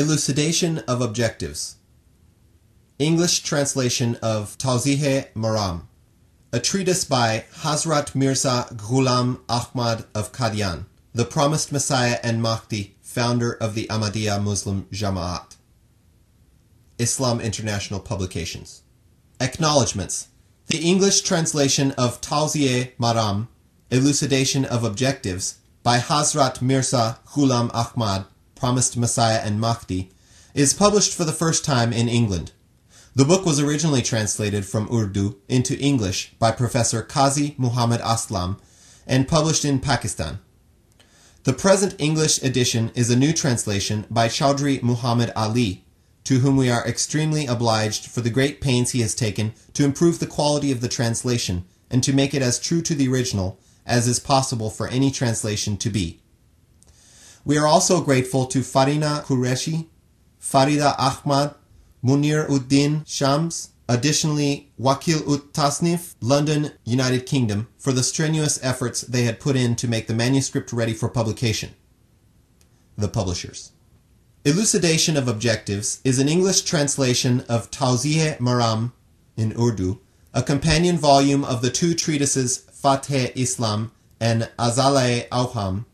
Elucidation of Objectives English translation of Tawzih Maram A treatise by Hazrat Mirza Ghulam Ahmad of Qadian, the promised Messiah and Mahdi, founder of the Ahmadiyya Muslim Jamaat. Islam International Publications. Acknowledgements. The English translation of Tawzih Maram, Elucidation of Objectives, by Hazrat Mirza Ghulam Ahmad, Promised Messiah and Mahdi, is published for the first time in England. The book was originally translated from Urdu into English by Professor Qazi Muhammad Aslam and published in Pakistan. The present English edition is a new translation by Chaudhry Muhammad Ali, to whom we are extremely obliged for the great pains he has taken to improve the quality of the translation and to make it as true to the original as is possible for any translation to be. We are also grateful to Farina Qureshi, Farida Ahmad, Munir Uddin Shams, additionally Wakil ut Tasnif, London, United Kingdom, for the strenuous efforts they had put in to make the manuscript ready for publication. The publishers. Elucidation of Objectives is an English translation of Tawzih Maram in Urdu, a companion volume of the two treatises Fateh Islam and Azale Auham,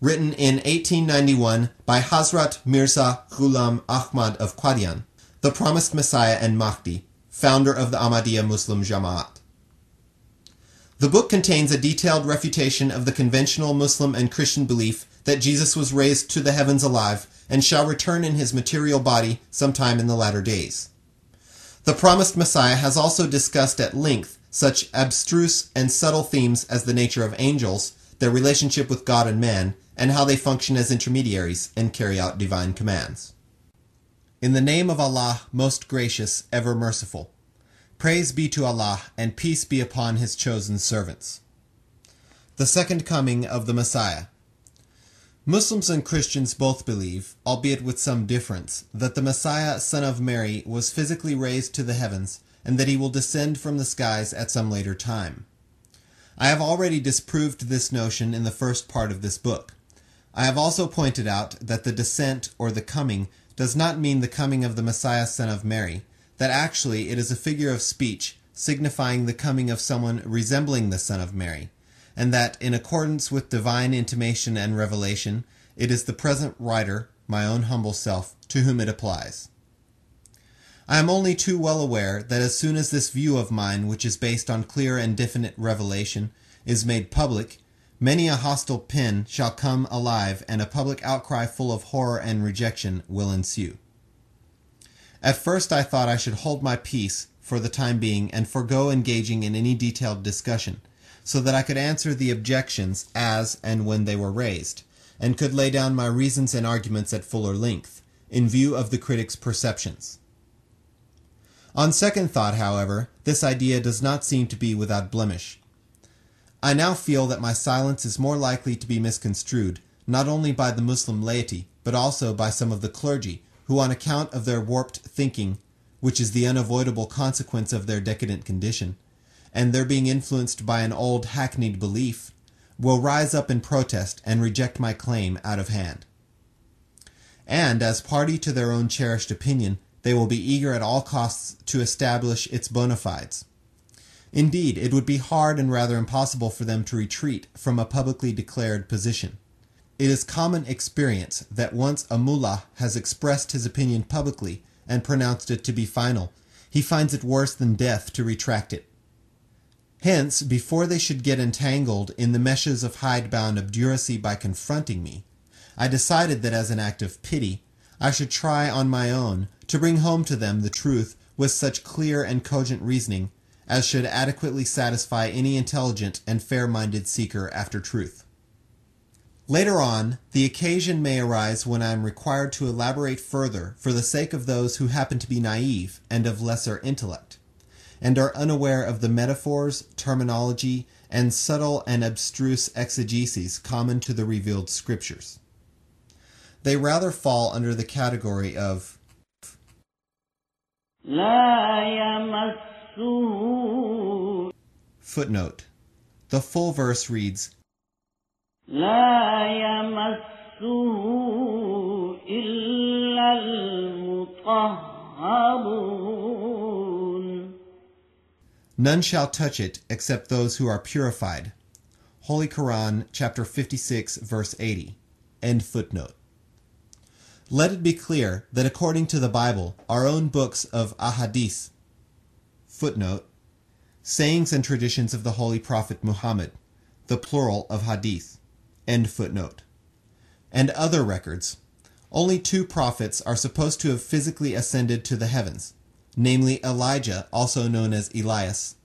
written in 1891 by Hazrat Mirza Ghulam Ahmad of Qadian, the promised Messiah and Mahdi, founder of the Ahmadiyya Muslim Jamaat. The book contains a detailed refutation of the conventional Muslim and Christian belief that Jesus was raised to the heavens alive and shall return in his material body sometime in the latter days. The promised Messiah has also discussed at length such abstruse and subtle themes as the nature of angels, their relationship with God and man, and how they function as intermediaries and carry out divine commands. In the name of Allah, most gracious, ever merciful. Praise be to Allah, and peace be upon His chosen servants. The second coming of the Messiah. Muslims and Christians both believe, albeit with some difference, that the Messiah, son of Mary, was physically raised to the heavens, and that he will descend from the skies at some later time. I have already disproved this notion in the first part of this book. I have also pointed out that the descent or the coming does not mean the coming of the Messiah son of Mary, that actually it is a figure of speech signifying the coming of someone resembling the son of Mary, and that in accordance with divine intimation and revelation, it is the present writer, my own humble self, to whom it applies. I am only too well aware that as soon as this view of mine, which is based on clear and definite revelation, is made public, Many a hostile pen shall come alive, and a public outcry full of horror and rejection will ensue. At first I thought I should hold my peace for the time being and forego engaging in any detailed discussion, so that I could answer the objections as and when they were raised, and could lay down my reasons and arguments at fuller length, in view of the critic's perceptions. On second thought, however, this idea does not seem to be without blemish. I now feel that my silence is more likely to be misconstrued, not only by the Muslim laity, but also by some of the clergy, who on account of their warped thinking, which is the unavoidable consequence of their decadent condition, and their being influenced by an old hackneyed belief, will rise up in protest and reject my claim out of hand. And, as party to their own cherished opinion, they will be eager at all costs to establish its bona fides. Indeed, it would be hard and rather impossible for them to retreat from a publicly declared position. It is common experience that once a mullah has expressed his opinion publicly and pronounced it to be final, he finds it worse than death to retract it. Hence, before they should get entangled in the meshes of hidebound obduracy by confronting me, I decided that as an act of pity, I should try on my own to bring home to them the truth with such clear and cogent reasoning as should adequately satisfy any intelligent and fair-minded seeker after truth. Later on, the occasion may arise when I am required to elaborate further for the sake of those who happen to be naive and of lesser intellect, and are unaware of the metaphors, terminology, and subtle and abstruse exegeses common to the revealed scriptures. They rather fall under the category of Footnote. The full verse reads لا يمسه إلا المطهرون None shall touch it except those who are purified. Holy Quran, chapter 56, verse 80. End footnote. Let it be clear that according to the Bible, our own books of ahadith, footnote, sayings and traditions of the Holy Prophet Muhammad, the plural of hadith, and other records, only two prophets are supposed to have physically ascended to the heavens, namely Elijah, also known as Elias,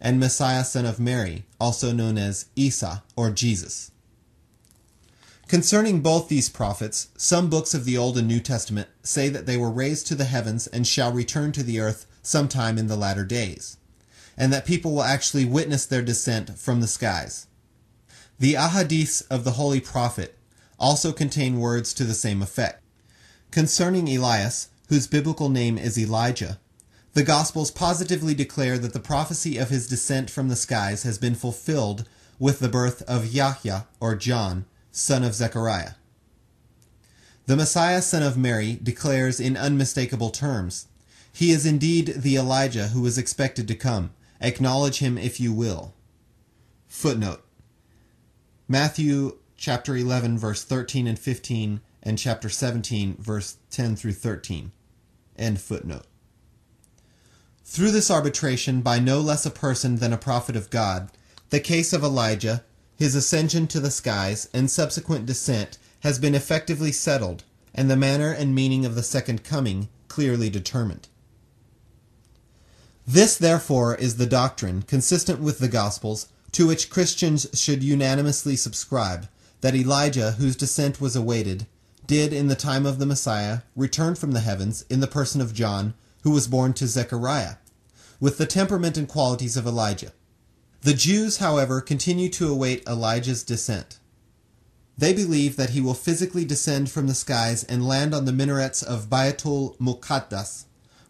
and Messiah son of Mary, also known as Isa or Jesus. Concerning both these prophets, some books of the Old and New Testament say that they were raised to the heavens and shall return to the earth sometime in the latter days, and that people will actually witness their descent from the skies. The ahadiths of the Holy Prophet also contain words to the same effect. Concerning Elias, whose biblical name is Elijah, the Gospels positively declare that the prophecy of his descent from the skies has been fulfilled with the birth of Yahya or John, son of Zechariah. The Messiah, son of Mary, declares in unmistakable terms, He is indeed the Elijah who is expected to come. Acknowledge him if you will. Footnote Matthew chapter 11, verse 13 and 15, and chapter 17, verse 10 through 13. End footnote. Through this arbitration by no less a person than a prophet of God, the case of Elijah, his ascension to the skies, and subsequent descent has been effectively settled, and the manner and meaning of the second coming clearly determined. This, therefore, is the doctrine, consistent with the Gospels, to which Christians should unanimously subscribe, that Elijah, whose descent was awaited, did, in the time of the Messiah, return from the heavens in the person of John, who was born to Zechariah, with the temperament and qualities of Elijah. The Jews, however, continue to await Elijah's descent. They believe that he will physically descend from the skies and land on the minarets of Bayatul Muqaddas,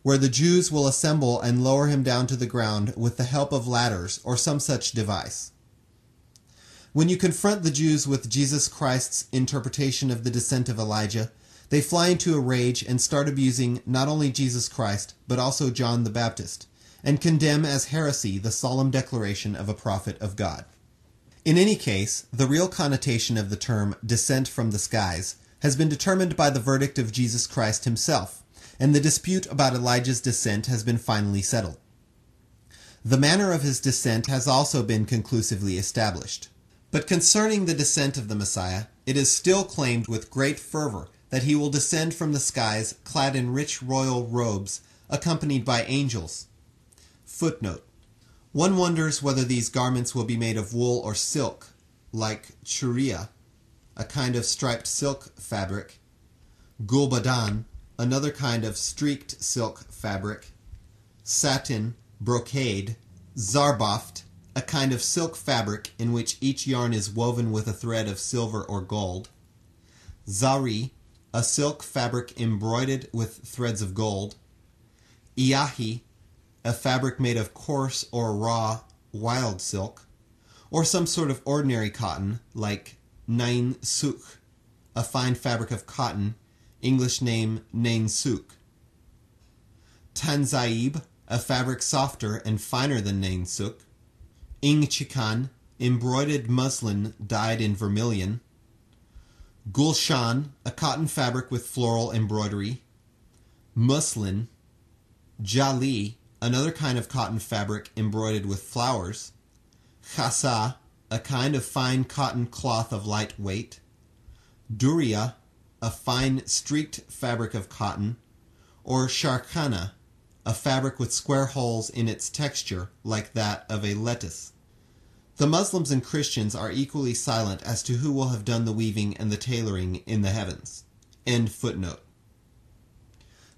where the Jews will assemble and lower him down to the ground with the help of ladders or some such device. When you confront the Jews with Jesus Christ's interpretation of the descent of Elijah, they fly into a rage and start abusing not only Jesus Christ, but also John the Baptist, and condemn as heresy the solemn declaration of a prophet of God. In any case, the real connotation of the term descent from the skies has been determined by the verdict of Jesus Christ himself, and the dispute about Elijah's descent has been finally settled. The manner of his descent has also been conclusively established. But concerning the descent of the Messiah, it is still claimed with great fervor that he will descend from the skies clad in rich royal robes, accompanied by angels. Footnote. One wonders whether these garments will be made of wool or silk, like churia, a kind of striped silk fabric, gulbadan, another kind of streaked silk fabric, satin, brocade, zarbaft, a kind of silk fabric in which each yarn is woven with a thread of silver or gold, zari, a silk fabric embroidered with threads of gold, iahi, a fabric made of coarse or raw wild silk, or some sort of ordinary cotton like nain suk, a fine fabric of cotton, English name Nainsuk. Tanzaib, a fabric softer and finer than Nainsuk. Ingchikan, embroidered muslin dyed in vermilion. Gulshan, a cotton fabric with floral embroidery. Muslin. Jali, another kind of cotton fabric embroidered with flowers. Khasa, a kind of fine cotton cloth of light weight. Duria, a fine streaked fabric of cotton. Or Sharkana, a fabric with square holes in its texture like that of a lettuce. The Muslims and Christians are equally silent as to who will have done the weaving and the tailoring in the heavens. End footnote.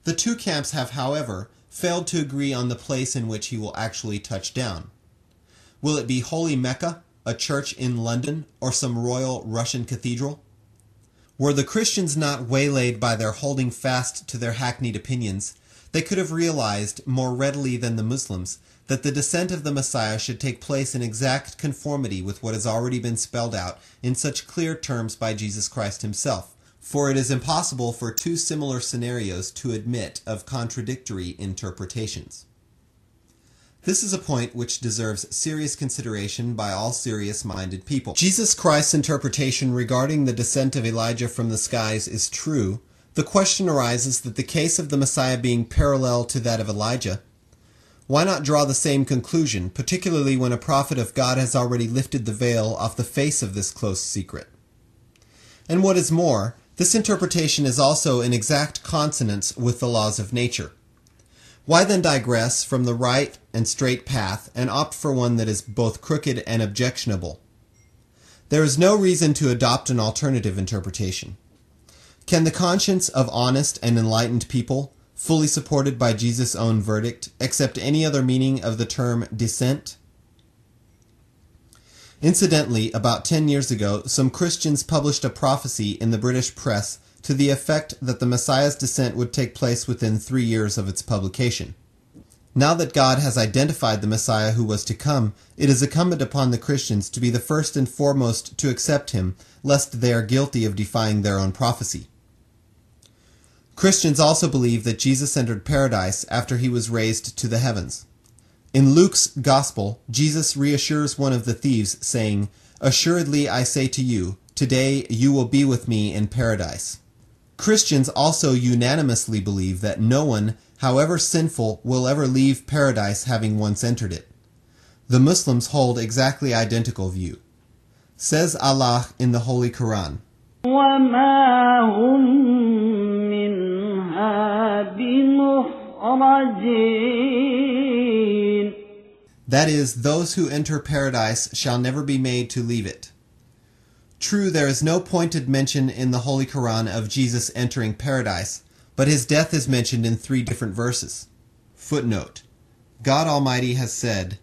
The two camps have, however, failed to agree on the place in which he will actually touch down. Will it be Holy Mecca, a church in London, or some royal Russian cathedral? Were the Christians not waylaid by their holding fast to their hackneyed opinions, they could have realized more readily than the Muslims that the descent of the Messiah should take place in exact conformity with what has already been spelled out in such clear terms by Jesus Christ himself. for it is impossible for two similar scenarios to admit of contradictory interpretations. This is a point which deserves serious consideration by all serious minded people. Jesus Christ's interpretation regarding the descent of Elijah from the skies is true. The question arises that the case of the Messiah being parallel to that of Elijah, why not draw the same conclusion, particularly when a prophet of God has already lifted the veil off the face of this close secret? And what is more, this interpretation is also in exact consonance with the laws of nature. Why then digress from the right and straight path and opt for one that is both crooked and objectionable? There is no reason to adopt an alternative interpretation. Can the conscience of honest and enlightened people, fully supported by Jesus' own verdict, accept any other meaning of the term descent? Incidentally, about 10 years ago, some Christians published a prophecy in the British press to the effect that the Messiah's descent would take place within three years of its publication. Now that God has identified the Messiah who was to come, it is incumbent upon the Christians to be the first and foremost to accept him, lest they are guilty of defying their own prophecy. Christians also believe that Jesus entered paradise after he was raised to the heavens. In Luke's Gospel, Jesus reassures one of the thieves, saying, Assuredly I say to you, today you will be with me in paradise. Christians also unanimously believe that no one, however sinful, will ever leave paradise having once entered it. The Muslims hold exactly identical view. Says Allah in the Holy Quran, That is, those who enter paradise shall never be made to leave it. True, there is no pointed mention in the Holy Quran of Jesus entering paradise, but his death is mentioned in three different verses. Footnote God Almighty has said,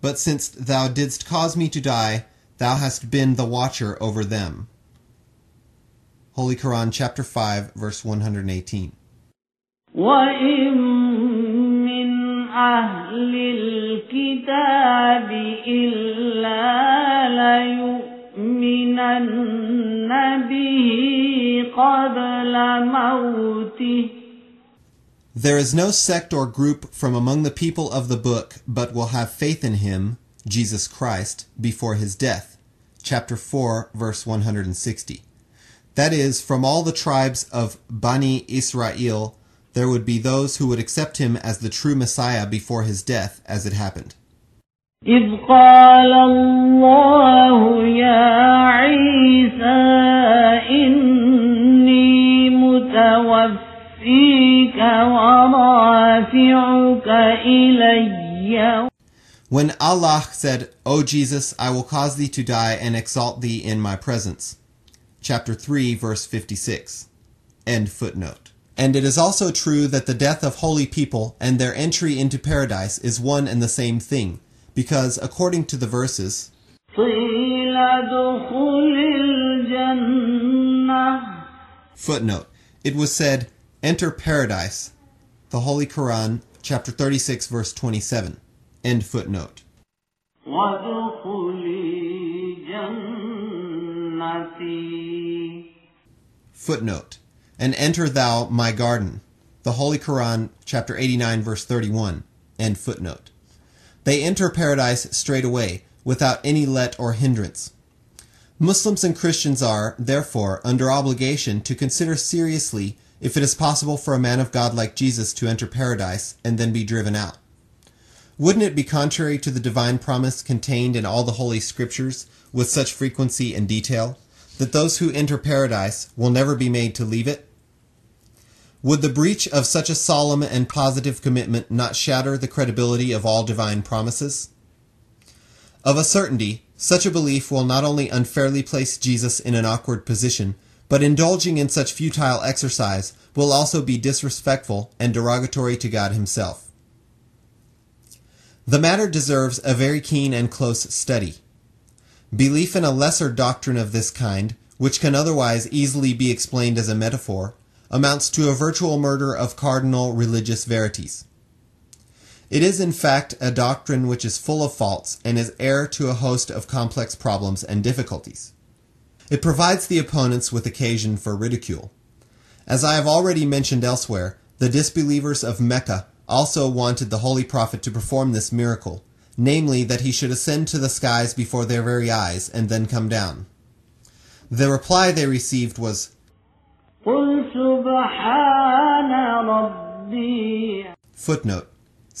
But since thou didst cause me to die, thou hast been the watcher over them. Holy Quran, chapter 5, verse 118. There is no sect or group from among the people of the book but will have faith in him, Jesus Christ, before his death. Chapter 4, verse 160. That is, from all the tribes of Bani Israel, there would be those who would accept him as the true Messiah before his death, as it happened. إذ قال الله يا عيسى إني متوفيك ورافعك إلي When Allah said, O Jesus, I will cause thee to die and exalt thee in my presence chapter 3, verse 56. End footnote. And it is also true that the death of holy people and their entry into paradise is one and the same thing, because according to the verses, Footnote. It was said, Enter paradise. The Holy Quran, chapter 36, verse 27. End footnote. Footnote. And enter thou my garden. The Holy Quran, chapter 89, verse 31. End footnote. They enter paradise straight away, without any let or hindrance. Muslims and Christians are, therefore, under obligation to consider seriously if it is possible for a man of God like Jesus to enter paradise and then be driven out. Wouldn't it be contrary to the divine promise contained in all the Holy Scriptures with such frequency and detail that those who enter paradise will never be made to leave it? Would the breach of such a solemn and positive commitment not shatter the credibility of all divine promises? Of a certainty, such a belief will not only unfairly place Jesus in an awkward position, but indulging in such futile exercise will also be disrespectful and derogatory to God Himself. The matter deserves a very keen and close study. Belief in a lesser doctrine of this kind, which can otherwise easily be explained as a metaphor, amounts to a virtual murder of cardinal religious verities. It is in fact a doctrine which is full of faults and is heir to a host of complex problems and difficulties. It provides the opponents with occasion for ridicule. As I have already mentioned elsewhere, the disbelievers of Mecca also wanted the Holy Prophet to perform this miracle, namely, that he should ascend to the skies before their very eyes, and then come down. The reply they received was, Footnote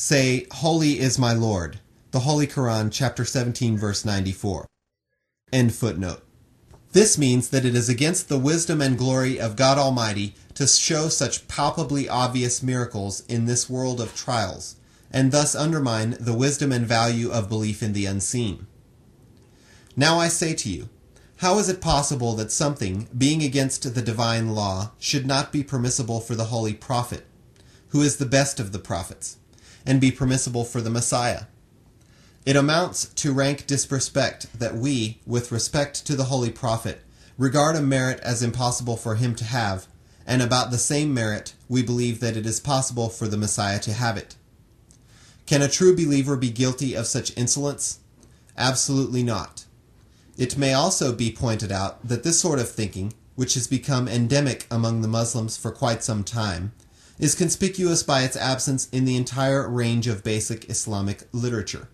Say, Holy is my Lord. The Holy Quran, chapter 17, verse 94. End footnote. This means that it is against the wisdom and glory of God Almighty to show such palpably obvious miracles in this world of trials, and thus undermine the wisdom and value of belief in the unseen. Now I say to you, how is it possible that something, being against the divine law, should not be permissible for the Holy Prophet, who is the best of the prophets, and be permissible for the Messiah? It amounts to rank disrespect that we, with respect to the Holy Prophet, regard a merit as impossible for him to have, and about the same merit we believe that it is possible for the Messiah to have it. Can a true believer be guilty of such insolence? Absolutely not. It may also be pointed out that this sort of thinking, which has become endemic among the Muslims for quite some time, is conspicuous by its absence in the entire range of basic Islamic literature.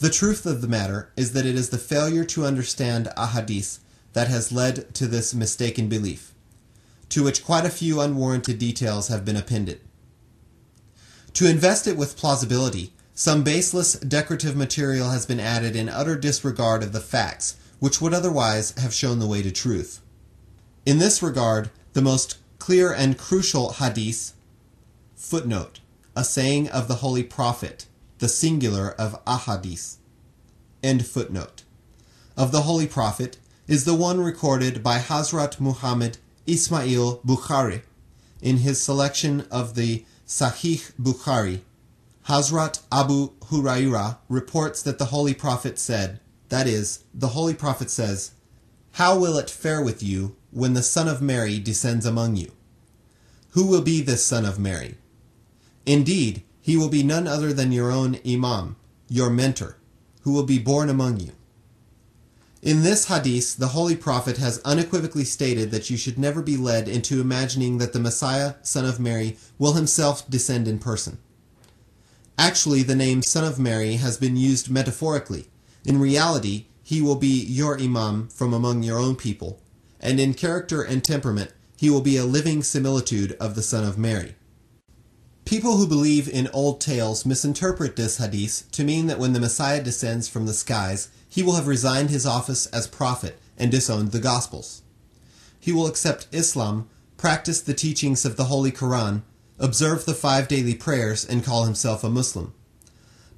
The truth of the matter is that it is the failure to understand ahadith that has led to this mistaken belief, to which quite a few unwarranted details have been appended. To invest it with plausibility, some baseless decorative material has been added in utter disregard of the facts which would otherwise have shown the way to truth. In this regard, the most clear and crucial hadith footnote, a saying of the Holy Prophet, the singular of ahadith, end footnote, of the Holy Prophet is the one recorded by Hazrat Muhammad Ismail Bukhari in his selection of the Sahih Bukhari. Hazrat Abu Huraira reports that the Holy Prophet said, that is, the Holy Prophet says, How will it fare with you when the Son of Mary descends among you? Who will be this Son of Mary? Indeed, he will be none other than your own Imam, your mentor, who will be born among you. In this hadith, the Holy Prophet has unequivocally stated that you should never be led into imagining that the Messiah, Son of Mary, will himself descend in person. Actually, the name Son of Mary has been used metaphorically. In reality, he will be your Imam from among your own people, and in character and temperament, he will be a living similitude of the Son of Mary. People who believe in old tales misinterpret this hadith to mean that when the Messiah descends from the skies, he will have resigned his office as prophet and disowned the Gospels. He will accept Islam, practice the teachings of the Holy Quran, observe the five daily prayers, and call himself a Muslim.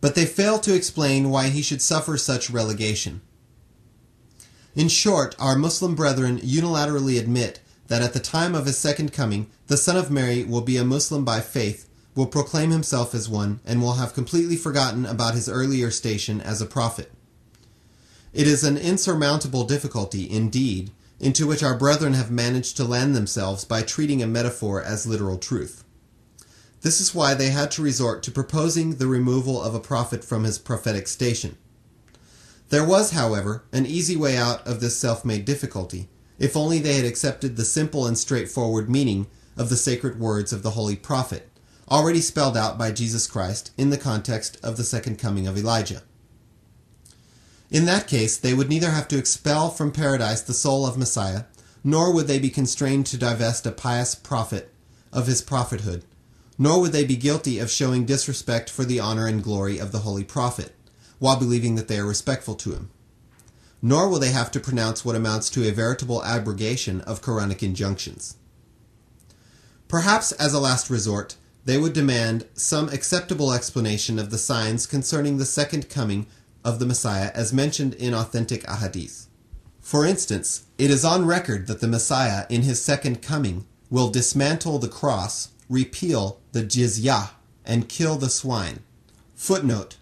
But they fail to explain why he should suffer such relegation. In short, our Muslim brethren unilaterally admit that at the time of his second coming, the Son of Mary will be a Muslim by faith, will proclaim himself as one, and will have completely forgotten about his earlier station as a prophet. It is an insurmountable difficulty, indeed, into which our brethren have managed to land themselves by treating a metaphor as literal truth. This is why they had to resort to proposing the removal of a prophet from his prophetic station. There was, however, an easy way out of this self made difficulty, if only they had accepted the simple and straightforward meaning of the sacred words of the Holy Prophet, already spelled out by Jesus Christ in the context of the second coming of Elijah. In that case, they would neither have to expel from paradise the soul of Messiah, nor would they be constrained to divest a pious prophet of his prophethood, nor would they be guilty of showing disrespect for the honor and glory of the Holy Prophet, while believing that they are respectful to him. Nor will they have to pronounce what amounts to a veritable abrogation of Quranic injunctions. Perhaps, as a last resort, they would demand some acceptable explanation of the signs concerning the second coming of the Messiah as mentioned in authentic ahadith. For instance, it is on record that the Messiah, in his second coming, will dismantle the cross, repeal the jizyah, and kill the swine. Footnote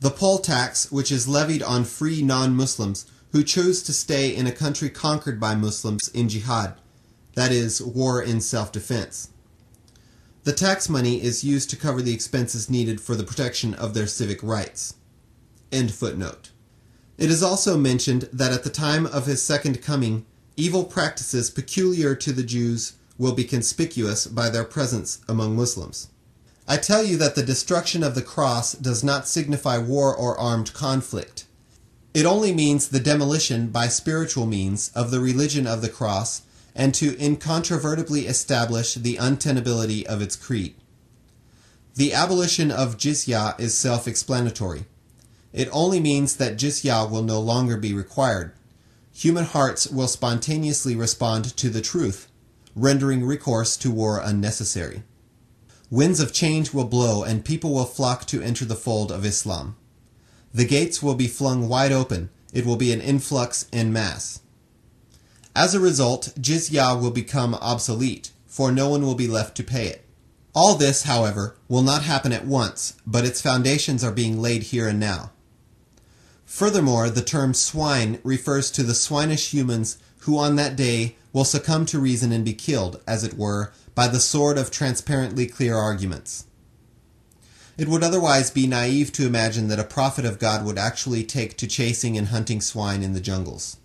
The poll tax, which is levied on free non Muslims who choose to stay in a country conquered by Muslims in jihad, that is, war in self defense. The tax money is used to cover the expenses needed for the protection of their civic rights. End footnote. It is also mentioned that at the time of his second coming, evil practices peculiar to the Jews will be conspicuous by their presence among Muslims. I tell you that the destruction of the cross does not signify war or armed conflict. It only means the demolition by spiritual means of the religion of the cross and to incontrovertibly establish the untenability of its creed. The abolition of jizya is self explanatory. It only means that jizya will no longer be required. Human hearts will spontaneously respond to the truth, rendering recourse to war unnecessary. Winds of change will blow and people will flock to enter the fold of Islam. The gates will be flung wide open. It will be an influx en masse. As a result, jizya will become obsolete, for no one will be left to pay it. All this, however, will not happen at once, but its foundations are being laid here and now. Furthermore, the term swine refers to the swinish humans who on that day will succumb to reason and be killed, as it were, by the sword of transparently clear arguments. It would otherwise be naive to imagine that a prophet of God would actually take to chasing and hunting swine in the jungles.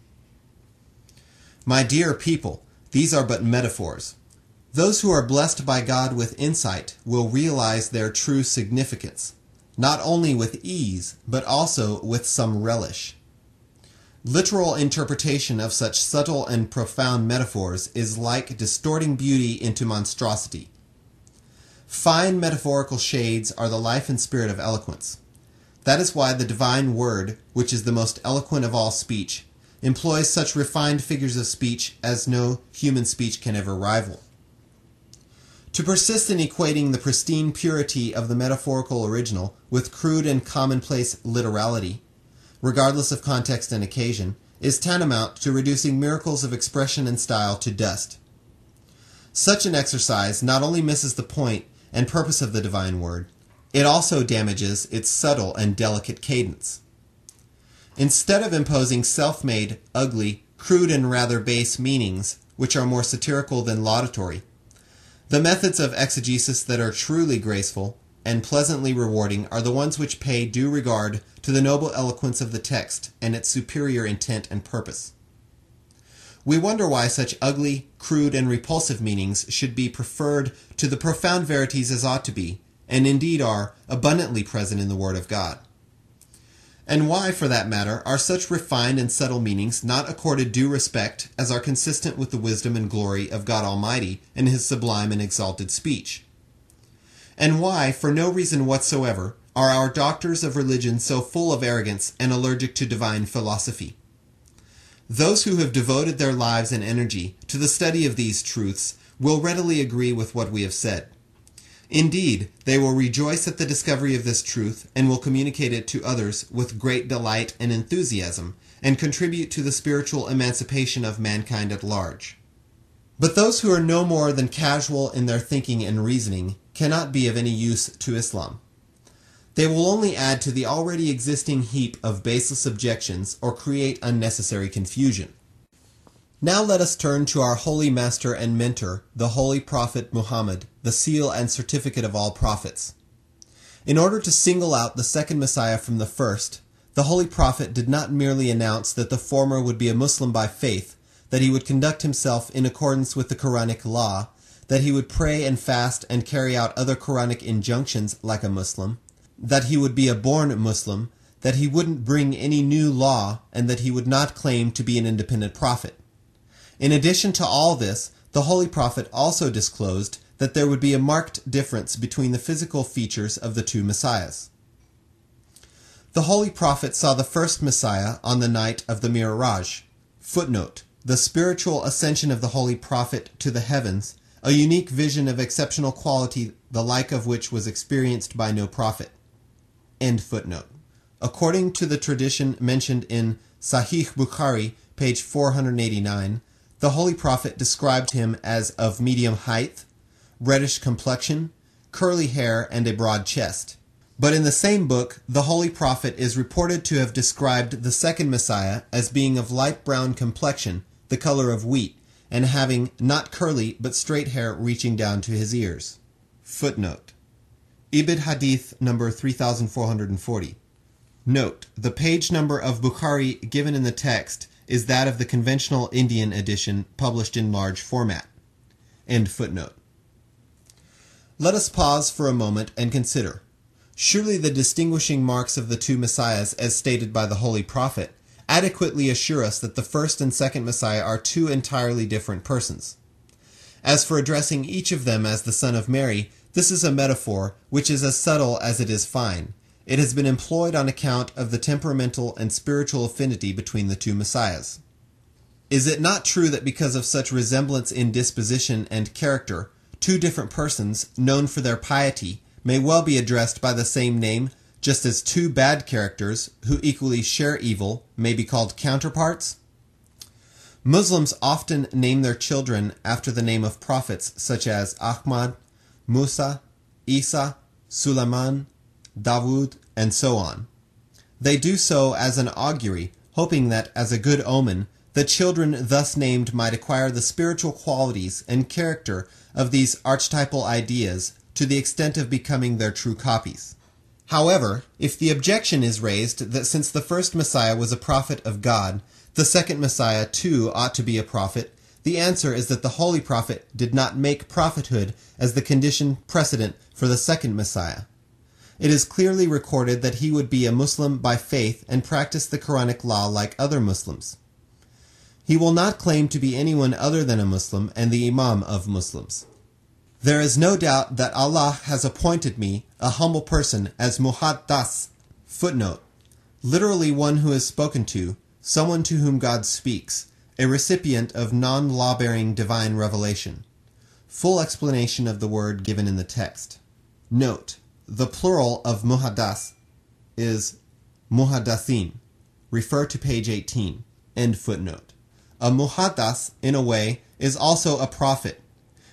My dear people, these are but metaphors. Those who are blessed by God with insight will realize their true significance, not only with ease, but also with some relish. Literal interpretation of such subtle and profound metaphors is like distorting beauty into monstrosity. Fine metaphorical shades are the life and spirit of eloquence. That is why the divine word, which is the most eloquent of all speech, employs such refined figures of speech as no human speech can ever rival. To persist in equating the pristine purity of the metaphorical original with crude and commonplace literality regardless of context and occasion, is tantamount to reducing miracles of expression and style to dust. Such an exercise not only misses the point and purpose of the divine word, it also damages its subtle and delicate cadence. Instead of imposing self made, ugly, crude, and rather base meanings, which are more satirical than laudatory, the methods of exegesis that are truly graceful and pleasantly rewarding are the ones which pay due regard to the noble eloquence of the text and its superior intent and purpose. We wonder why such ugly, crude, and repulsive meanings should be preferred to the profound verities as ought to be, and indeed are, abundantly present in the Word of God. And why, for that matter, are such refined and subtle meanings not accorded due respect as are consistent with the wisdom and glory of God Almighty in His sublime and exalted speech? And why, for no reason whatsoever, are our doctors of religion so full of arrogance and allergic to divine philosophy? Those who have devoted their lives and energy to the study of these truths will readily agree with what we have said. Indeed, they will rejoice at the discovery of this truth and will communicate it to others with great delight and enthusiasm and contribute to the spiritual emancipation of mankind at large. But those who are no more than casual in their thinking and reasoning cannot be of any use to Islam. They will only add to the already existing heap of baseless objections or create unnecessary confusion. Now let us turn to our holy master and mentor, the holy prophet Muhammad, the seal and certificate of all prophets. In order to single out the second Messiah from the first, the holy prophet did not merely announce that the former would be a Muslim by faith, that he would conduct himself in accordance with the Quranic law, that he would pray and fast and carry out other Quranic injunctions like a Muslim, that he would be a born Muslim, that he wouldn't bring any new law, and that he would not claim to be an independent prophet. In addition to all this, the Holy Prophet also disclosed that there would be a marked difference between the physical features of the two Messiahs. The Holy Prophet saw the first Messiah on the night of the Miraj. Footnote The spiritual ascension of the Holy Prophet to the heavens a unique vision of exceptional quality, the like of which was experienced by no prophet. End footnote. According to the tradition mentioned in Sahih Bukhari, page 489, the Holy Prophet described him as of medium height, reddish complexion, curly hair, and a broad chest. But in the same book, the Holy Prophet is reported to have described the second Messiah as being of light brown complexion, the color of wheat, and having not curly but straight hair reaching down to his ears. Footnote Ibid Hadith number 3440. Note, the page number of Bukhari given in the text is that of the conventional Indian edition published in large format. End footnote. Let us pause for a moment and consider. Surely the distinguishing marks of the two messiahs, as stated by the Holy Prophet, adequately assure us that the first and second Messiah are two entirely different persons. As for addressing each of them as the Son of Mary, this is a metaphor which is as subtle as it is fine. It has been employed on account of the temperamental and spiritual affinity between the two Messiahs. Is it not true that because of such resemblance in disposition and character, two different persons, known for their piety, may well be addressed by the same name, just as two bad characters, who equally share evil, may be called counterparts? Muslims often name their children after the name of prophets such as Ahmad, Musa, Isa, Sulaiman, Dawood, and so on. They do so as an augury, hoping that, as a good omen, the children thus named might acquire the spiritual qualities and character of these archetypal ideas to the extent of becoming their true copies. However, if the objection is raised that since the first Messiah was a prophet of God, the second Messiah too ought to be a prophet, the answer is that the Holy Prophet did not make prophethood as the condition precedent for the second Messiah. It is clearly recorded that he would be a Muslim by faith and practice the Quranic law like other Muslims. He will not claim to be anyone other than a Muslim and the Imam of Muslims. There is no doubt that Allah has appointed me, a humble person, as Muhaddas. Footnote. Literally one who is spoken to, someone to whom God speaks, a recipient of non-law-bearing divine revelation. Full explanation of the word given in the text. Note, the plural of muhaddas is muhaddathin. Refer to page 18. End footnote. A muhaddas, in a way, is also a prophet.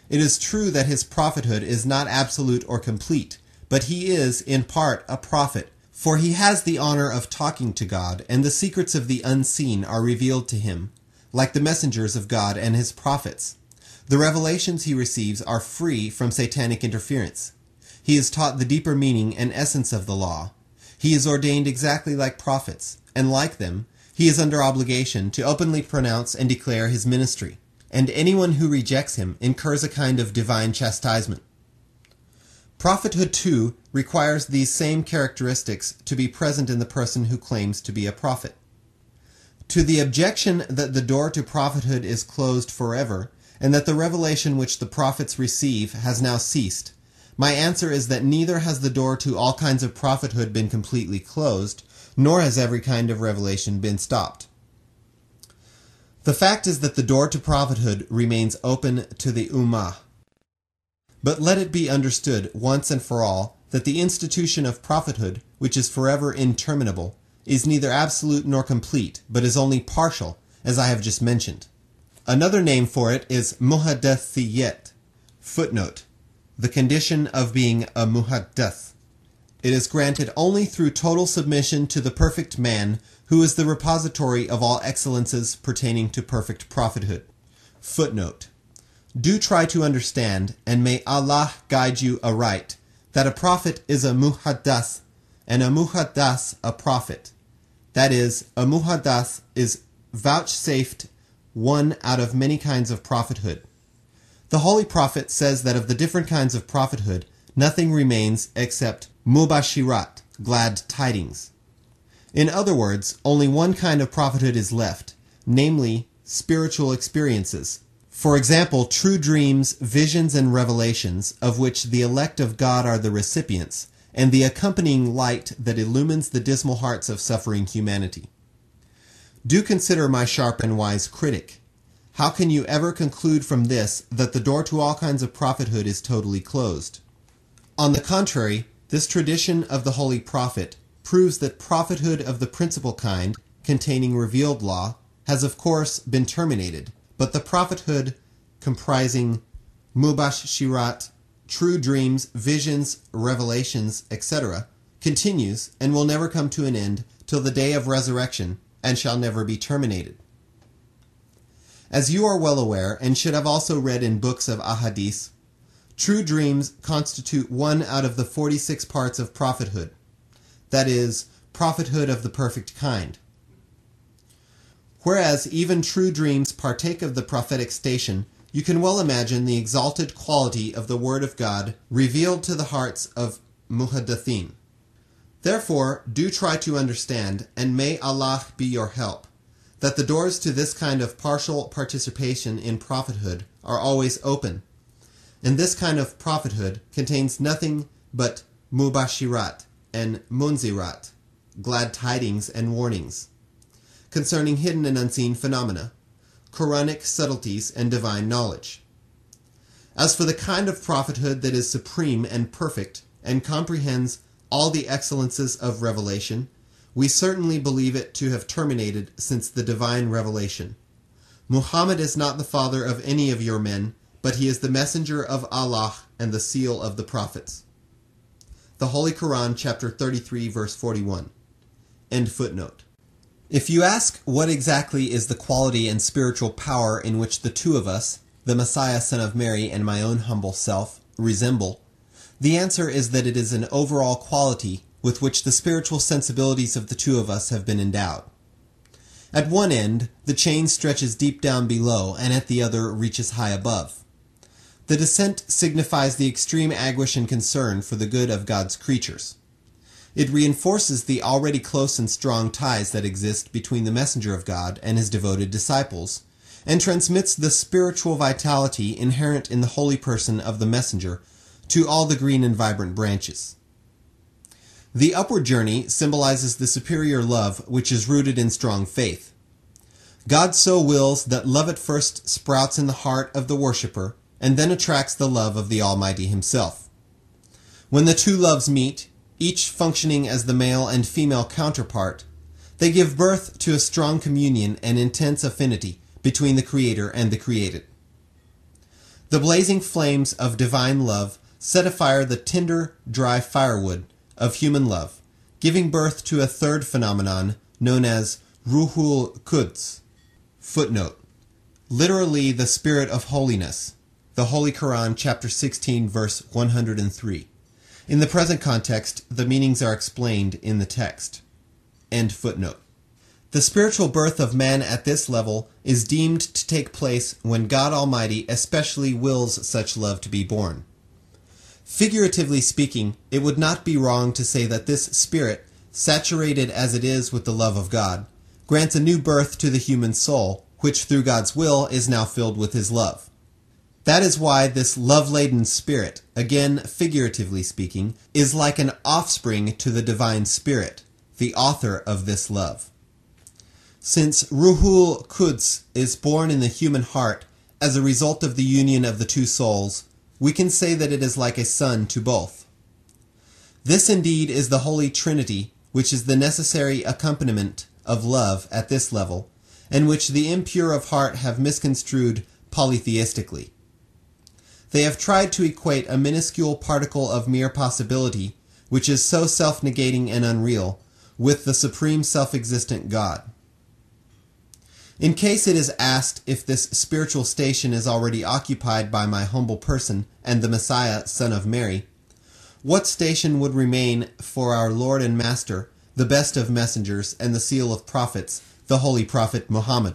It is true that his prophethood is not absolute or complete, but he is, in part, a prophet, for he has the honor of talking to God, and the secrets of the unseen are revealed to him, like the messengers of God and his prophets. The revelations he receives are free from satanic interference. He is taught the deeper meaning and essence of the law. He is ordained exactly like prophets, and like them, he is under obligation to openly pronounce and declare his ministry, and anyone who rejects him incurs a kind of divine chastisement. Prophethood, too, requires these same characteristics to be present in the person who claims to be a prophet. To the objection that the door to prophethood is closed forever, and that the revelation which the prophets receive has now ceased, my answer is that neither has the door to all kinds of prophethood been completely closed, nor has every kind of revelation been stopped. The fact is that the door to prophethood remains open to the Ummah. But let it be understood once and for all that the institution of prophethood, which is forever interminable, is neither absolute nor complete, but is only partial, as I have just mentioned. Another name for it is muhaddathiyet. Footnote. The condition of being a muhaddath. It is granted only through total submission to the perfect man, who is the repository of all excellences pertaining to perfect prophethood. Footnote. Do try to understand, and may Allah guide you aright, that a prophet is a muhaddas, and a muhaddas a prophet. That is, a muhaddas is vouchsafed one out of many kinds of prophethood. The Holy Prophet says that of the different kinds of prophethood, nothing remains except mubashirat, glad tidings. In other words, only one kind of prophethood is left, namely spiritual experiences. For example, true dreams, visions, and revelations, of which the elect of God are the recipients, and the accompanying light that illumines the dismal hearts of suffering humanity. Do consider, my sharp and wise critic. How can you ever conclude from this that the door to all kinds of prophethood is totally closed? On the contrary, this tradition of the Holy Prophet proves that prophethood of the principal kind, containing revealed law, has of course been terminated, but the prophethood comprising mubashirat, true dreams, visions, revelations, etc., continues and will never come to an end till the day of resurrection and shall never be terminated. As you are well aware, and should have also read in books of ahadith, true dreams constitute one out of the 46 parts of prophethood. That is, prophethood of the perfect kind. Whereas even true dreams partake of the prophetic station, you can well imagine the exalted quality of the Word of God revealed to the hearts of muhaddathin. Therefore, do try to understand, and may Allah be your help, that the doors to this kind of partial participation in prophethood are always open. And this kind of prophethood contains nothing but mubashirat and munzirat, glad tidings and warnings, concerning hidden and unseen phenomena, Quranic subtleties, and divine knowledge. As for the kind of prophethood that is supreme and perfect, and comprehends all the excellences of revelation, we certainly believe it to have terminated since the divine revelation. Muhammad is not the father of any of your men, but he is the messenger of Allah and the seal of the prophets. The Holy Quran, chapter 33, verse 41. End footnote. If you ask what exactly is the quality and spiritual power in which the two of us, the Messiah, son of Mary, and my own humble self, resemble, the answer is that it is an overall quality with which the spiritual sensibilities of the two of us have been endowed. At one end, the chain stretches deep down below, and at the other reaches high above. The descent signifies the extreme anguish and concern for the good of God's creatures. It reinforces the already close and strong ties that exist between the messenger of God and his devoted disciples, and transmits the spiritual vitality inherent in the holy person of the messenger to all the green and vibrant branches. The upward journey symbolizes the superior love which is rooted in strong faith. God so wills that love at first sprouts in the heart of the worshipper and then attracts the love of the Almighty Himself. When the two loves meet, each functioning as the male and female counterpart, they give birth to a strong communion and intense affinity between the Creator and the created. The blazing flames of divine love set afire the tender, dry firewood of human love, giving birth to a third phenomenon known as Ruhul Quds. Footnote. Literally, the spirit of holiness. The Holy Quran, chapter 16, verse 103. In the present context, the meanings are explained in the text. End footnote. The spiritual birth of man at this level is deemed to take place when God Almighty especially wills such love to be born. Figuratively speaking, it would not be wrong to say that this spirit, saturated as it is with the love of God, grants a new birth to the human soul, which through God's will is now filled with his love. That is why this love laden spirit, again figuratively speaking, is like an offspring to the divine spirit, the author of this love. Since Ruhul Quds is born in the human heart as a result of the union of the two souls, we can say that it is like a son to both. This indeed is the Holy Trinity, which is the necessary accompaniment of love at this level, and which the impure of heart have misconstrued polytheistically. They have tried to equate a minuscule particle of mere possibility, which is so self negating and unreal, with the supreme self existent God. In case it is asked if this spiritual station is already occupied by my humble person and the Messiah, son of Mary, what station would remain for our Lord and Master, the best of messengers and the seal of prophets, the holy prophet Muhammad?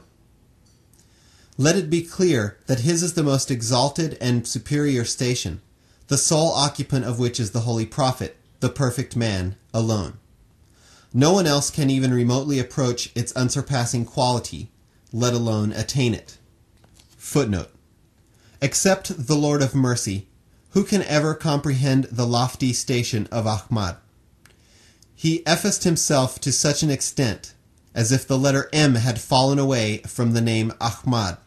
Let it be clear that his is the most exalted and superior station, the sole occupant of which is the holy prophet, the perfect man, alone. No one else can even remotely approach its unsurpassing quality, let alone attain it. Footnote. Except the Lord of mercy, who can ever comprehend the lofty station of Ahmad? He effaced himself to such an extent as if the letter M had fallen away from the name Ahmad.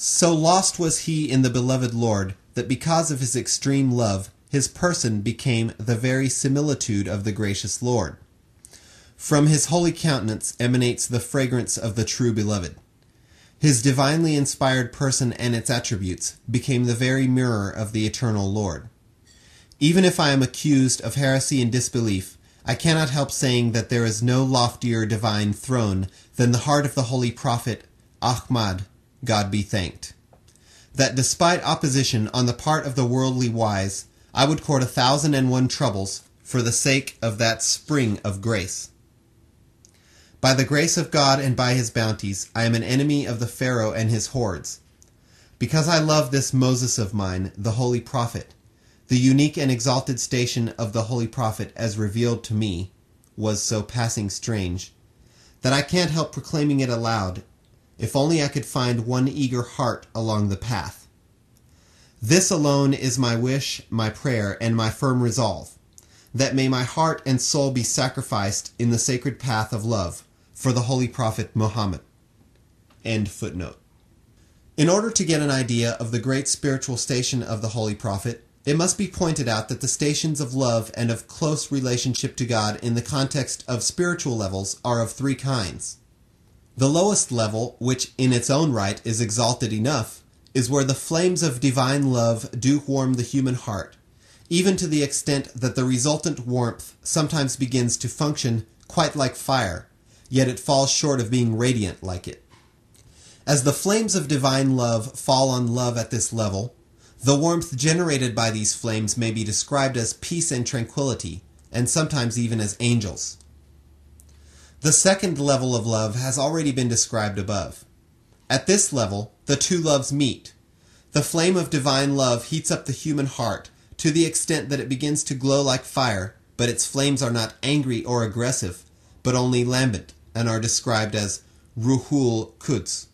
So lost was he in the beloved Lord that because of his extreme love, his person became the very similitude of the gracious Lord. From his holy countenance emanates the fragrance of the true beloved. His divinely inspired person and its attributes became the very mirror of the eternal Lord. Even if I am accused of heresy and disbelief, I cannot help saying that there is no loftier divine throne than the heart of the holy prophet Ahmad, God be thanked. That despite opposition on the part of the worldly wise, I would court a thousand and one troubles for the sake of that spring of grace. By the grace of God and by his bounties, I am an enemy of the Pharaoh and his hordes. Because I love this Moses of mine, the holy prophet, the unique and exalted station of the holy prophet as revealed to me was so passing strange that I can't help proclaiming it aloud, if only I could find one eager heart along the path. This alone is my wish, my prayer, and my firm resolve, that may my heart and soul be sacrificed in the sacred path of love for the holy prophet Muhammad. End footnote. In order to get an idea of the great spiritual station of the holy prophet, it must be pointed out that the stations of love and of close relationship to God in the context of spiritual levels are of three kinds. The lowest level, which in its own right is exalted enough, is where the flames of divine love do warm the human heart, even to the extent that the resultant warmth sometimes begins to function quite like fire, yet it falls short of being radiant like it. As the flames of divine love fall on love at this level, the warmth generated by these flames may be described as peace and tranquility, and sometimes even as angels. The second level of love has already been described above. At this level, the two loves meet. The flame of divine love heats up the human heart to the extent that it begins to glow like fire, but its flames are not angry or aggressive, but only lambent, and are described as Ruhul Quds.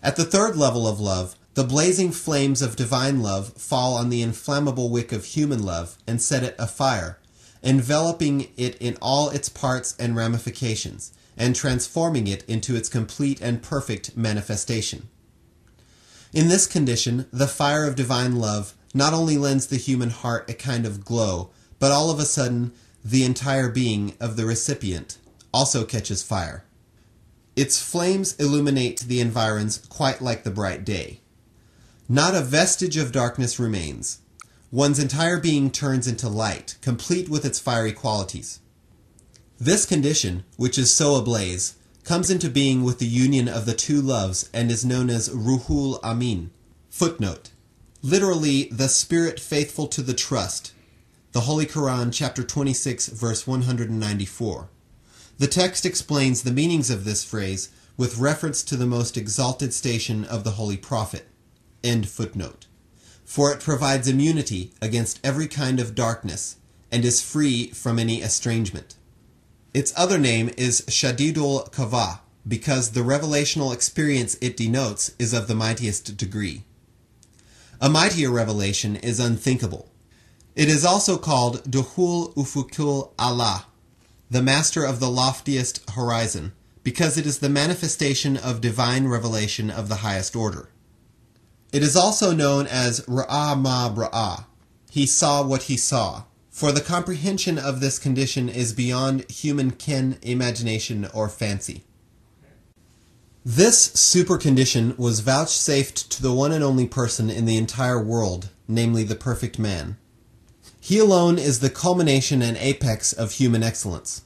At the third level of love, the blazing flames of divine love fall on the inflammable wick of human love and set it afire, enveloping it in all its parts and ramifications, and transforming it into its complete and perfect manifestation. In this condition, the fire of divine love not only lends the human heart a kind of glow, but all of a sudden the entire being of the recipient also catches fire. Its flames illuminate the environs quite like the bright day. Not a vestige of darkness remains. One's entire being turns into light, complete with its fiery qualities. This condition, which is so ablaze, comes into being with the union of the two loves and is known as Ruhul Amin. Footnote. Literally, the spirit faithful to the trust. The Holy Quran, chapter 26, verse 194. The text explains the meanings of this phrase with reference to the most exalted station of the Holy Prophet. End footnote. For it provides immunity against every kind of darkness and is free from any estrangement. Its other name is Shadidul Quwa because the revelational experience it denotes is of the mightiest degree. A mightier revelation is unthinkable. It is also called Duhul Ufukul Allah, the master of the loftiest horizon, because it is the manifestation of divine revelation of the highest order. It is also known as Ra'a ma Ra'a. He saw what he saw. For the comprehension of this condition is beyond human ken, imagination, or fancy. This super condition was vouchsafed to the one and only person in the entire world, namely the perfect man. He alone is the culmination and apex of human excellence.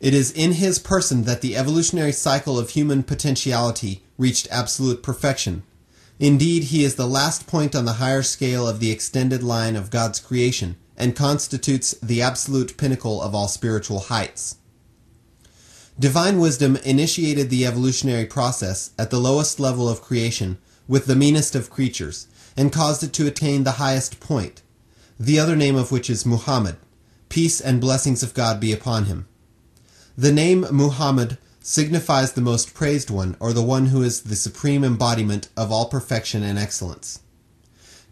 It is in his person that the evolutionary cycle of human potentiality reached absolute perfection, Indeed, he is the last point on the higher scale of the extended line of God's creation and constitutes the absolute pinnacle of all spiritual heights. Divine wisdom initiated the evolutionary process at the lowest level of creation with the meanest of creatures and caused it to attain the highest point, the other name of which is Muhammad, peace and blessings of God be upon him. The name Muhammad signifies the most praised one, or the one who is the supreme embodiment of all perfection and excellence.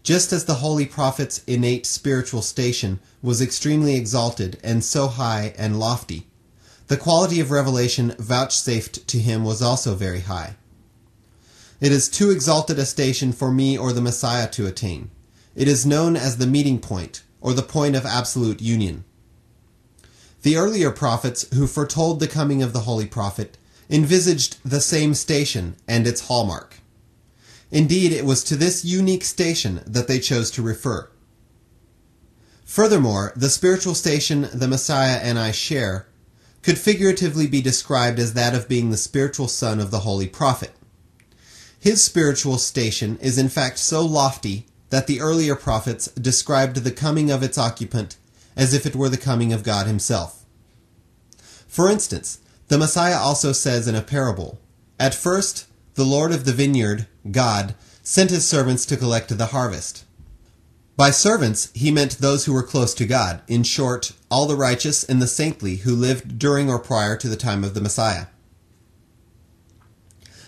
Just as the holy prophet's innate spiritual station was extremely exalted and so high and lofty, the quality of revelation vouchsafed to him was also very high. It is too exalted a station for me or the Messiah to attain. It is known as the meeting point, or the point of absolute union. The earlier prophets who foretold the coming of the Holy Prophet envisaged the same station and its hallmark. Indeed, it was to this unique station that they chose to refer. Furthermore, the spiritual station the Messiah and I share could figuratively be described as that of being the spiritual son of the Holy Prophet. His spiritual station is in fact so lofty that the earlier prophets described the coming of its occupant as if it were the coming of God himself. For instance, the Messiah also says in a parable, At first, the Lord of the vineyard, God, sent his servants to collect the harvest. By servants, he meant those who were close to God, in short, all the righteous and the saintly who lived during or prior to the time of the Messiah.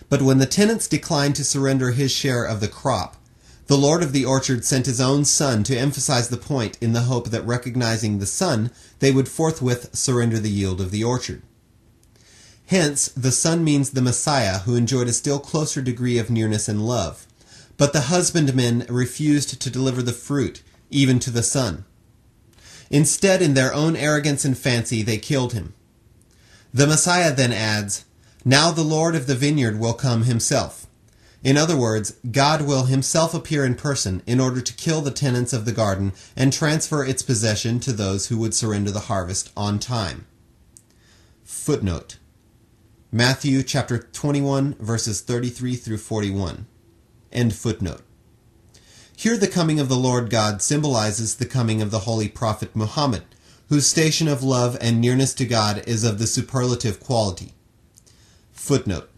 But when the tenants declined to surrender his share of the crop, the Lord of the orchard sent his own son to emphasize the point in the hope that recognizing the son, they would forthwith surrender the yield of the orchard. Hence, the son means the Messiah who enjoyed a still closer degree of nearness and love. But the husbandmen refused to deliver the fruit, even to the son. Instead, in their own arrogance and fancy, they killed him. The Messiah then adds, Now the Lord of the vineyard will come himself. In other words, God will himself appear in person in order to kill the tenants of the garden and transfer its possession to those who would surrender the harvest on time. Footnote Matthew chapter 21 verses 33 through 41. End footnote. Here the coming of the Lord God symbolizes the coming of the holy prophet Muhammad, whose station of love and nearness to God is of the superlative quality. Footnote.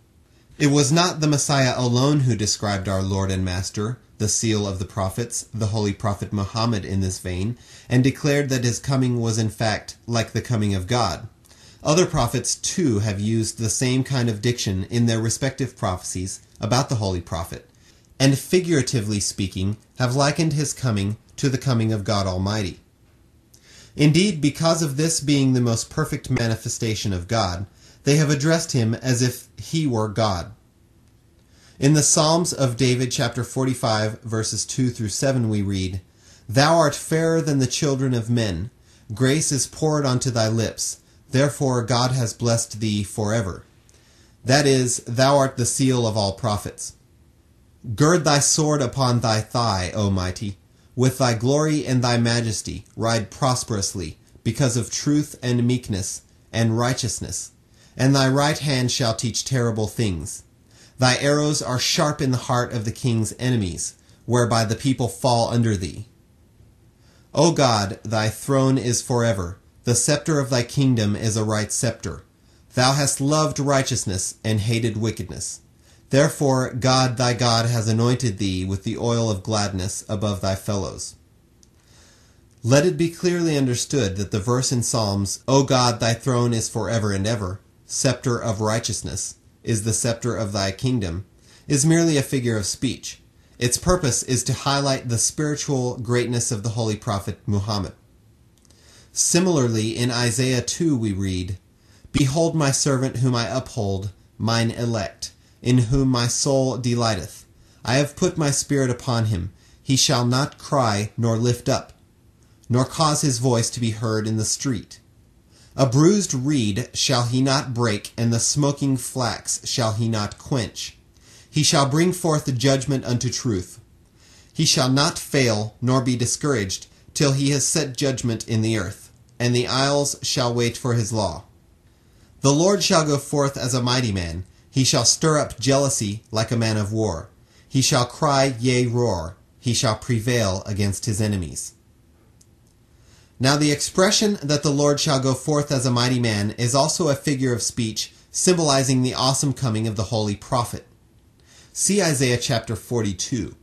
It was not the Messiah alone who described our Lord and Master, the seal of the prophets, the holy prophet Muhammad in this vein, and declared that his coming was in fact like the coming of God. Other prophets too have used the same kind of diction in their respective prophecies about the holy prophet, and figuratively speaking, have likened his coming to the coming of God Almighty. Indeed, because of this being the most perfect manifestation of God, they have addressed him as if he were God. In the Psalms of David, chapter 45, verses 2 through 7, we read, Thou art fairer than the children of men. Grace is poured onto thy lips. Therefore God has blessed thee forever. That is, thou art the seal of all prophets. Gird thy sword upon thy thigh, O mighty. With thy glory and thy majesty ride prosperously, because of truth and meekness and righteousness. And thy right hand shall teach terrible things. Thy arrows are sharp in the heart of the king's enemies, whereby the people fall under thee. O God, thy throne is forever. The scepter of thy kingdom is a right scepter. Thou hast loved righteousness and hated wickedness. Therefore God thy God has anointed thee with the oil of gladness above thy fellows. Let it be clearly understood that the verse in Psalms, O God, thy throne is forever and ever, scepter of righteousness, is the scepter of thy kingdom, is merely a figure of speech. Its purpose is to highlight the spiritual greatness of the holy prophet Muhammad. Similarly, in Isaiah 2 we read, Behold my servant whom I uphold, mine elect, in whom my soul delighteth. I have put my spirit upon him. He shall not cry nor lift up, nor cause his voice to be heard in the street. A bruised reed shall he not break, and the smoking flax shall he not quench. He shall bring forth judgment unto truth. He shall not fail nor be discouraged till he has set judgment in the earth, and the isles shall wait for his law. The Lord shall go forth as a mighty man. He shall stir up jealousy like a man of war. He shall cry, yea, roar. He shall prevail against his enemies. Now the expression that the Lord shall go forth as a mighty man is also a figure of speech symbolizing the awesome coming of the holy prophet. See Isaiah chapter 42.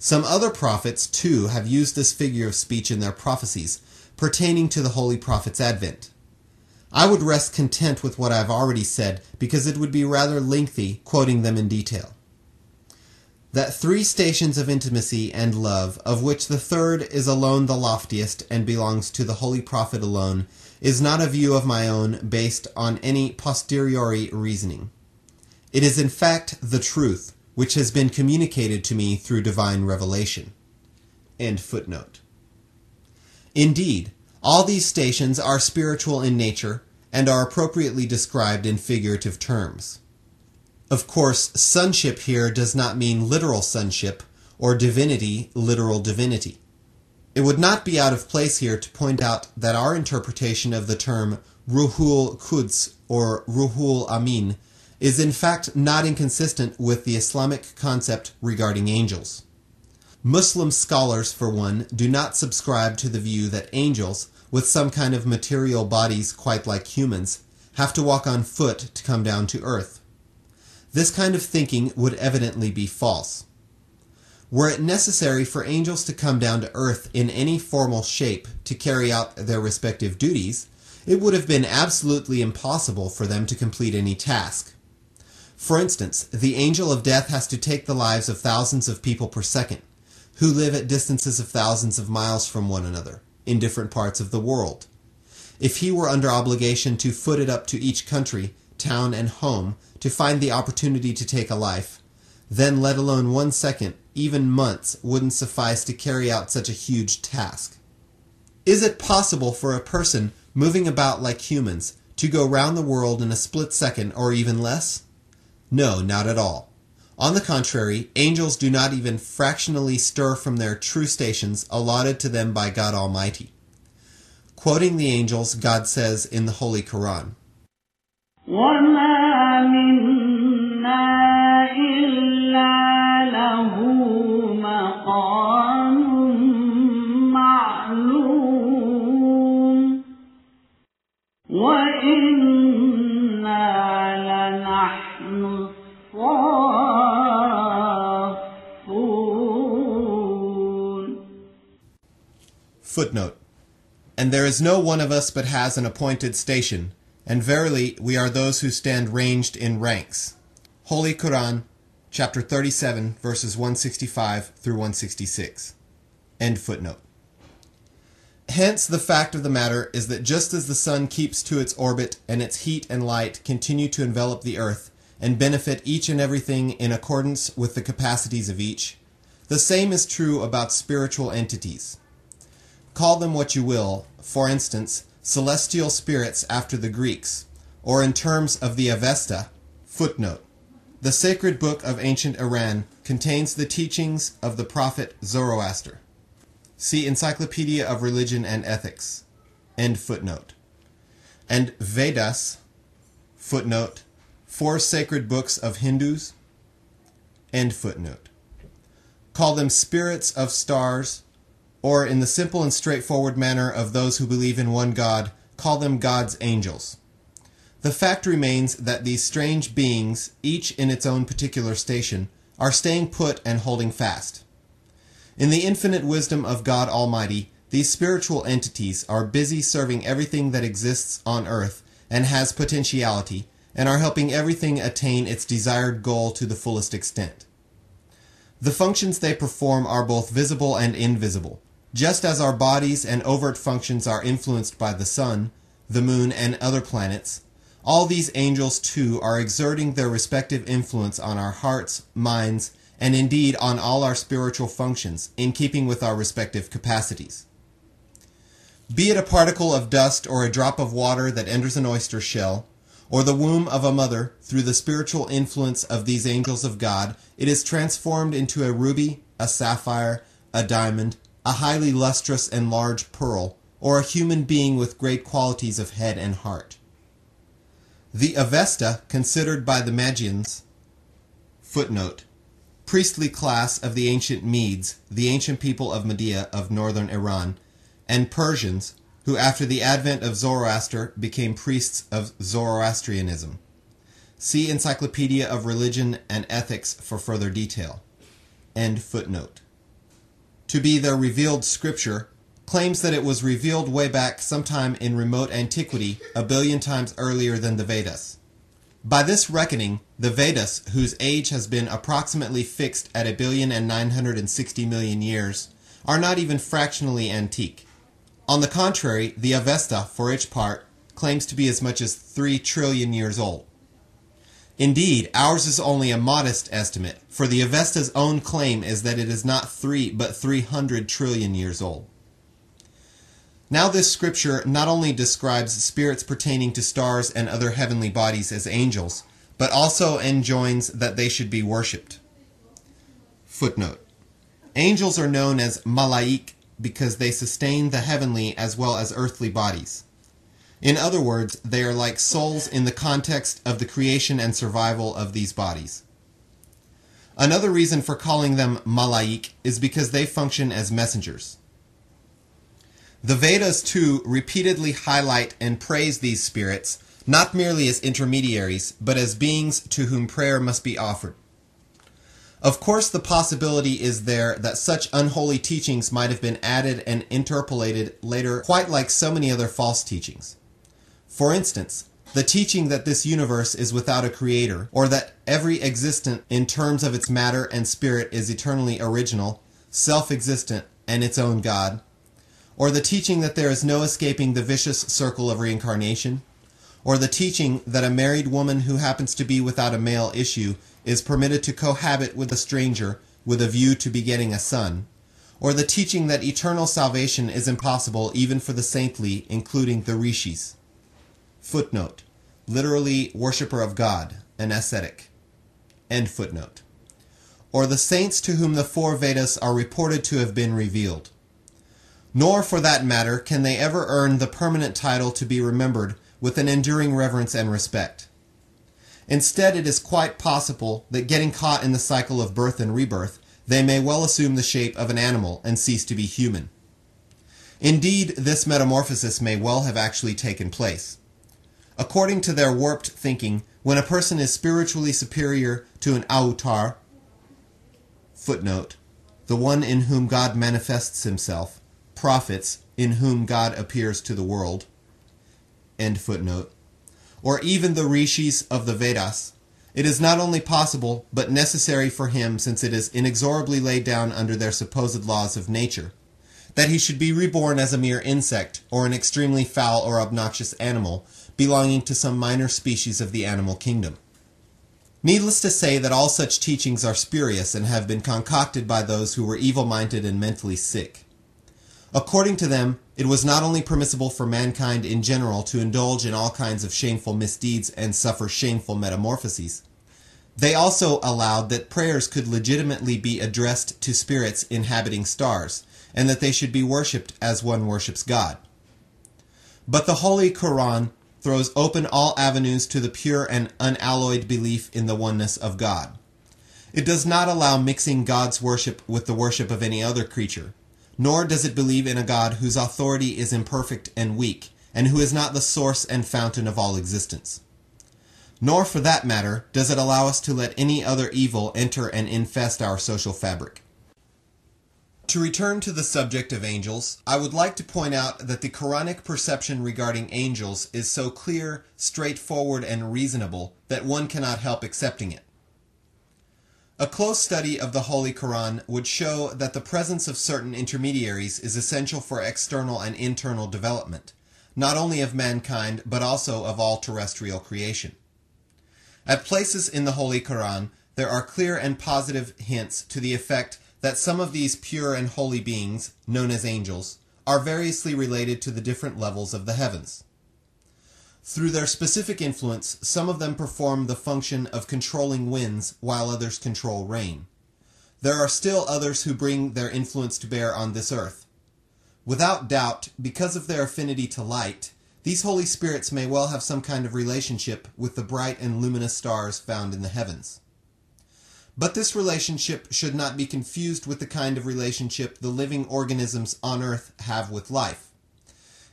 Some other prophets, too, have used this figure of speech in their prophecies pertaining to the holy prophet's advent. I would rest content with what I have already said because it would be rather lengthy quoting them in detail that three stations of intimacy and love, of which the third is alone the loftiest and belongs to the Holy Prophet alone, is not a view of my own based on any posteriori reasoning. It is in fact the truth, which has been communicated to me through divine revelation. End footnote. Indeed, all these stations are spiritual in nature and are appropriately described in figurative terms. Of course, sonship here does not mean literal sonship or divinity, literal divinity. It would not be out of place here to point out that our interpretation of the term Ruhul Quds or Ruhul Amin is in fact not inconsistent with the Islamic concept regarding angels. Muslim scholars, for one, do not subscribe to the view that angels, with some kind of material bodies quite like humans, have to walk on foot to come down to earth. This kind of thinking would evidently be false. Were it necessary for angels to come down to earth in any formal shape to carry out their respective duties, it would have been absolutely impossible for them to complete any task. For instance, the angel of death has to take the lives of thousands of people per second, who live at distances of thousands of miles from one another, in different parts of the world. If he were under obligation to foot it up to each country, town, and home to find the opportunity to take a life. Then, let alone one second, even months, wouldn't suffice to carry out such a huge task. Is it possible for a person moving about like humans to go round the world in a split second or even less? No, not at all. On the contrary, angels do not even fractionally stir from their true stations allotted to them by God Almighty. Quoting the angels, God says in the Holy Quran, منا إلا له مقام معلوم وإنا لنحن الصافون Footnote And there is no one of us but has an appointed station, and verily we are those who stand ranged in ranks. Holy Quran, chapter 37, verses 165 through 166. End footnote. Hence, the fact of the matter is that just as the sun keeps to its orbit and its heat and light continue to envelop the earth and benefit each and everything in accordance with the capacities of each, the same is true about spiritual entities. Call them what you will, for instance, celestial spirits after the Greeks, or in terms of the Avesta. Footnote. The sacred book of ancient Iran contains the teachings of the prophet Zoroaster. See Encyclopedia of Religion and Ethics. End footnote. And Vedas, footnote, four sacred books of Hindus. End footnote. Call them spirits of stars, or in the simple and straightforward manner of those who believe in one God, call them God's angels. The fact remains that these strange beings, each in its own particular station, are staying put and holding fast. In the infinite wisdom of God Almighty, these spiritual entities are busy serving everything that exists on earth and has potentiality, and are helping everything attain its desired goal to the fullest extent. The functions they perform are both visible and invisible. Just as our bodies and overt functions are influenced by the sun, the moon, and other planets, all these angels too are exerting their respective influence on our hearts, minds, and indeed on all our spiritual functions, in keeping with our respective capacities. Be it a particle of dust or a drop of water that enters an oyster shell, or the womb of a mother, through the spiritual influence of these angels of God, it is transformed into a ruby, a sapphire, a diamond, a highly lustrous and large pearl, or a human being with great qualities of head and heart. The Avesta, considered by the Magians, footnote, priestly class of the ancient Medes, the ancient people of Media of northern Iran, and Persians, who after the advent of Zoroaster became priests of Zoroastrianism. See Encyclopedia of Religion and Ethics for further detail. End footnote. To be their revealed scripture, claims that it was revealed way back sometime in remote antiquity, a billion times earlier than the Vedas. By this reckoning, the Vedas, whose age has been approximately fixed at a billion and nine hundred and sixty million years, are not even fractionally antique. On the contrary, the Avesta, for its part, claims to be as much as three trillion years old. Indeed, ours is only a modest estimate, for the Avesta's own claim is that it is not three but three hundred trillion years old. Now, this scripture not only describes spirits pertaining to stars and other heavenly bodies as angels, but also enjoins that they should be worshipped. Footnote Angels are known as malaik because they sustain the heavenly as well as earthly bodies. In other words, they are like souls in the context of the creation and survival of these bodies. Another reason for calling them malaik is because they function as messengers. The Vedas too repeatedly highlight and praise these spirits, not merely as intermediaries, but as beings to whom prayer must be offered. Of course, the possibility is there that such unholy teachings might have been added and interpolated later, quite like so many other false teachings. For instance, the teaching that this universe is without a creator, or that every existent in terms of its matter and spirit is eternally original, self existent, and its own God, or the teaching that there is no escaping the vicious circle of reincarnation, or the teaching that a married woman who happens to be without a male issue is permitted to cohabit with a stranger with a view to begetting a son, or the teaching that eternal salvation is impossible even for the saintly, including the rishis. Footnote. Literally, worshipper of God, an ascetic. End footnote. Or the saints to whom the four Vedas are reported to have been revealed. Nor, for that matter, can they ever earn the permanent title to be remembered with an enduring reverence and respect. Instead, it is quite possible that getting caught in the cycle of birth and rebirth, they may well assume the shape of an animal and cease to be human. Indeed, this metamorphosis may well have actually taken place. According to their warped thinking, when a person is spiritually superior to an autar, footnote, the one in whom God manifests himself, prophets, in whom God appears to the world, end footnote, or even the rishis of the Vedas, it is not only possible, but necessary for him, since it is inexorably laid down under their supposed laws of nature, that he should be reborn as a mere insect, or an extremely foul or obnoxious animal, belonging to some minor species of the animal kingdom. Needless to say that all such teachings are spurious and have been concocted by those who were evil minded and mentally sick. According to them, it was not only permissible for mankind in general to indulge in all kinds of shameful misdeeds and suffer shameful metamorphoses. They also allowed that prayers could legitimately be addressed to spirits inhabiting stars, and that they should be worshipped as one worships God. But the Holy Quran throws open all avenues to the pure and unalloyed belief in the oneness of God. It does not allow mixing God's worship with the worship of any other creature, nor does it believe in a God whose authority is imperfect and weak, and who is not the source and fountain of all existence. Nor, for that matter, does it allow us to let any other evil enter and infest our social fabric. To return to the subject of angels, I would like to point out that the Quranic perception regarding angels is so clear, straightforward, and reasonable that one cannot help accepting it. A close study of the Holy Quran would show that the presence of certain intermediaries is essential for external and internal development, not only of mankind, but also of all terrestrial creation. At places in the Holy Quran, there are clear and positive hints to the effect that some of these pure and holy beings, known as angels, are variously related to the different levels of the heavens. Through their specific influence, some of them perform the function of controlling winds while others control rain. There are still others who bring their influence to bear on this earth. Without doubt, because of their affinity to light, these holy spirits may well have some kind of relationship with the bright and luminous stars found in the heavens. But this relationship should not be confused with the kind of relationship the living organisms on earth have with life.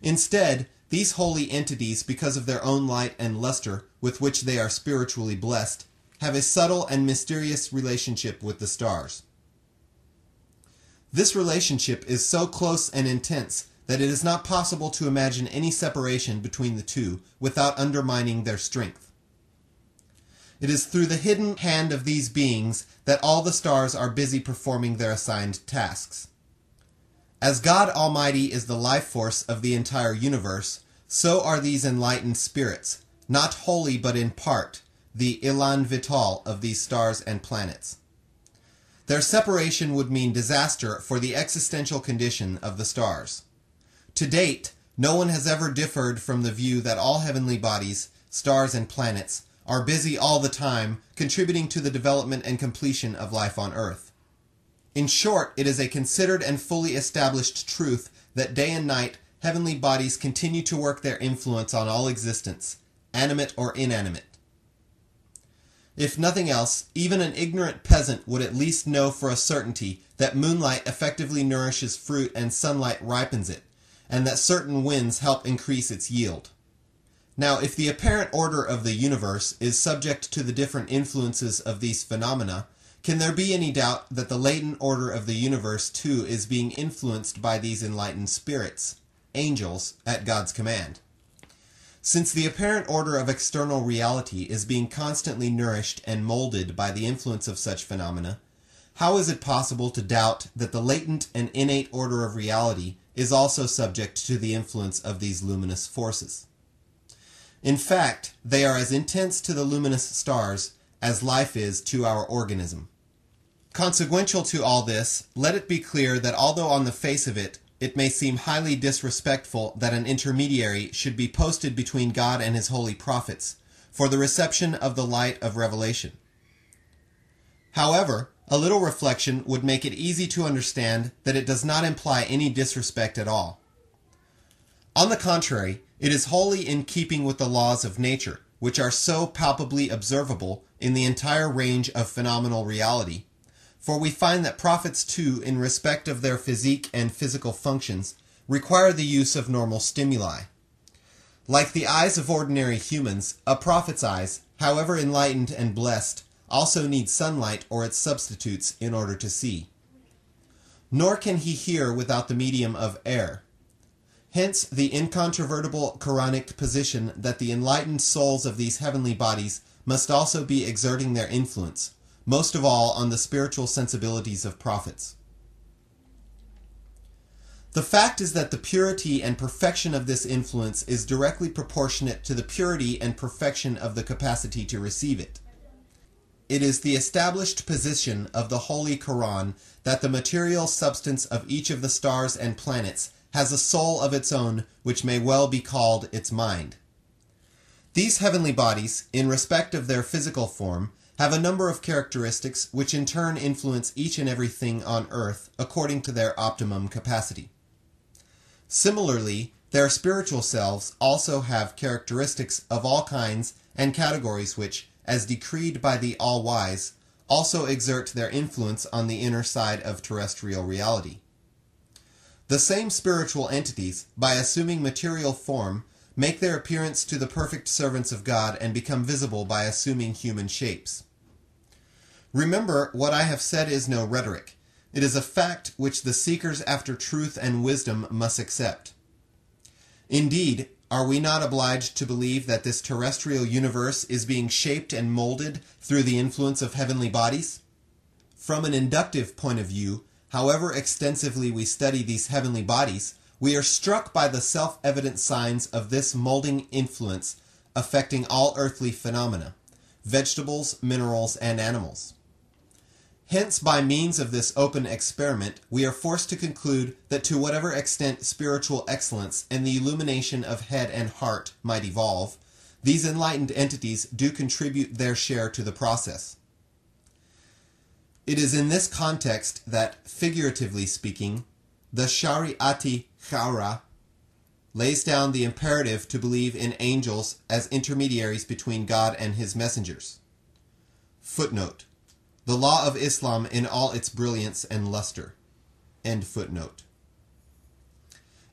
Instead, these holy entities, because of their own light and luster with which they are spiritually blessed, have a subtle and mysterious relationship with the stars. This relationship is so close and intense that it is not possible to imagine any separation between the two without undermining their strength. It is through the hidden hand of these beings that all the stars are busy performing their assigned tasks. As God Almighty is the life force of the entire universe, so are these enlightened spirits, not wholly but in part, the elan vital of these stars and planets. Their separation would mean disaster for the existential condition of the stars. To date, no one has ever differed from the view that all heavenly bodies, stars, and planets are busy all the time contributing to the development and completion of life on Earth. In short, it is a considered and fully established truth that day and night heavenly bodies continue to work their influence on all existence, animate or inanimate. If nothing else, even an ignorant peasant would at least know for a certainty that moonlight effectively nourishes fruit and sunlight ripens it, and that certain winds help increase its yield. Now, if the apparent order of the universe is subject to the different influences of these phenomena, can there be any doubt that the latent order of the universe too is being influenced by these enlightened spirits, angels, at God's command? Since the apparent order of external reality is being constantly nourished and molded by the influence of such phenomena, how is it possible to doubt that the latent and innate order of reality is also subject to the influence of these luminous forces? In fact, they are as intense to the luminous stars as life is to our organism. Consequential to all this, let it be clear that although on the face of it, it may seem highly disrespectful that an intermediary should be posted between God and his holy prophets for the reception of the light of revelation. However, a little reflection would make it easy to understand that it does not imply any disrespect at all. On the contrary, it is wholly in keeping with the laws of nature, which are so palpably observable in the entire range of phenomenal reality. For we find that prophets, too, in respect of their physique and physical functions, require the use of normal stimuli. Like the eyes of ordinary humans, a prophet's eyes, however enlightened and blessed, also need sunlight or its substitutes in order to see. Nor can he hear without the medium of air. Hence the incontrovertible Quranic position that the enlightened souls of these heavenly bodies must also be exerting their influence, most of all on the spiritual sensibilities of prophets. The fact is that the purity and perfection of this influence is directly proportionate to the purity and perfection of the capacity to receive it. It is the established position of the Holy Quran that the material substance of each of the stars and planets has a soul of its own which may well be called its mind. These heavenly bodies, in respect of their physical form, have a number of characteristics which in turn influence each and everything on earth according to their optimum capacity. Similarly, their spiritual selves also have characteristics of all kinds and categories which, as decreed by the All Wise, also exert their influence on the inner side of terrestrial reality. The same spiritual entities, by assuming material form, make their appearance to the perfect servants of God and become visible by assuming human shapes. Remember, what I have said is no rhetoric. It is a fact which the seekers after truth and wisdom must accept. Indeed, are we not obliged to believe that this terrestrial universe is being shaped and molded through the influence of heavenly bodies? From an inductive point of view, however extensively we study these heavenly bodies, we are struck by the self evident signs of this molding influence affecting all earthly phenomena vegetables, minerals, and animals. Hence, by means of this open experiment, we are forced to conclude that to whatever extent spiritual excellence and the illumination of head and heart might evolve, these enlightened entities do contribute their share to the process. It is in this context that, figuratively speaking, the Shari'ati Khara lays down the imperative to believe in angels as intermediaries between God and his messengers. Footnote The law of Islam in all its brilliance and luster. End footnote.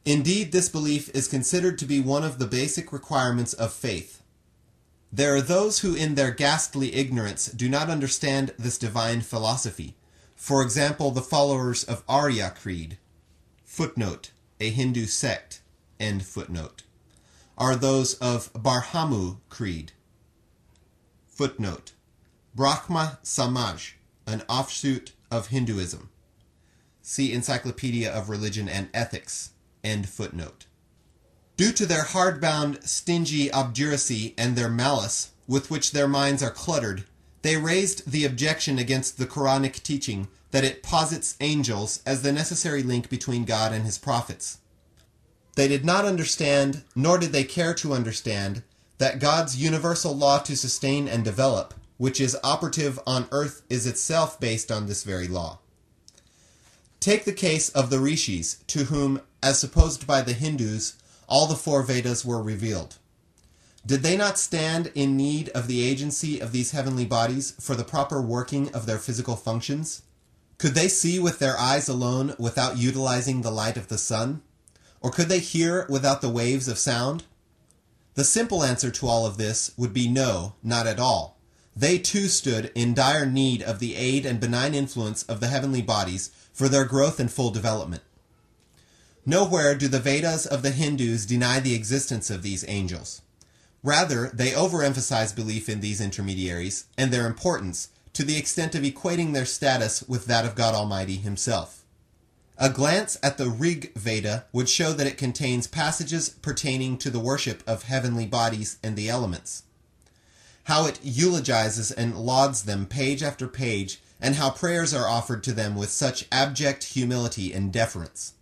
Indeed, this belief is considered to be one of the basic requirements of faith. There are those who, in their ghastly ignorance, do not understand this divine philosophy. For example, the followers of Arya Creed. Footnote A Hindu sect. End footnote. Are those of Barhamu Creed. Footnote Brahma Samaj, an offshoot of Hinduism. See Encyclopedia of Religion and Ethics. End footnote. Due to their hard-bound, stingy obduracy and their malice, with which their minds are cluttered, they raised the objection against the Quranic teaching that it posits angels as the necessary link between God and his prophets. They did not understand, nor did they care to understand, that God's universal law to sustain and develop, which is operative on earth, is itself based on this very law. Take the case of the rishis, to whom as supposed by the Hindus, all the four Vedas were revealed. Did they not stand in need of the agency of these heavenly bodies for the proper working of their physical functions? Could they see with their eyes alone without utilizing the light of the sun? Or could they hear without the waves of sound? The simple answer to all of this would be no, not at all. They too stood in dire need of the aid and benign influence of the heavenly bodies for their growth and full development. Nowhere do the Vedas of the Hindus deny the existence of these angels. Rather, they overemphasize belief in these intermediaries and their importance to the extent of equating their status with that of God Almighty Himself. A glance at the Rig Veda would show that it contains passages pertaining to the worship of heavenly bodies and the elements. How it eulogizes and lauds them page after page, and how prayers are offered to them with such abject humility and deference.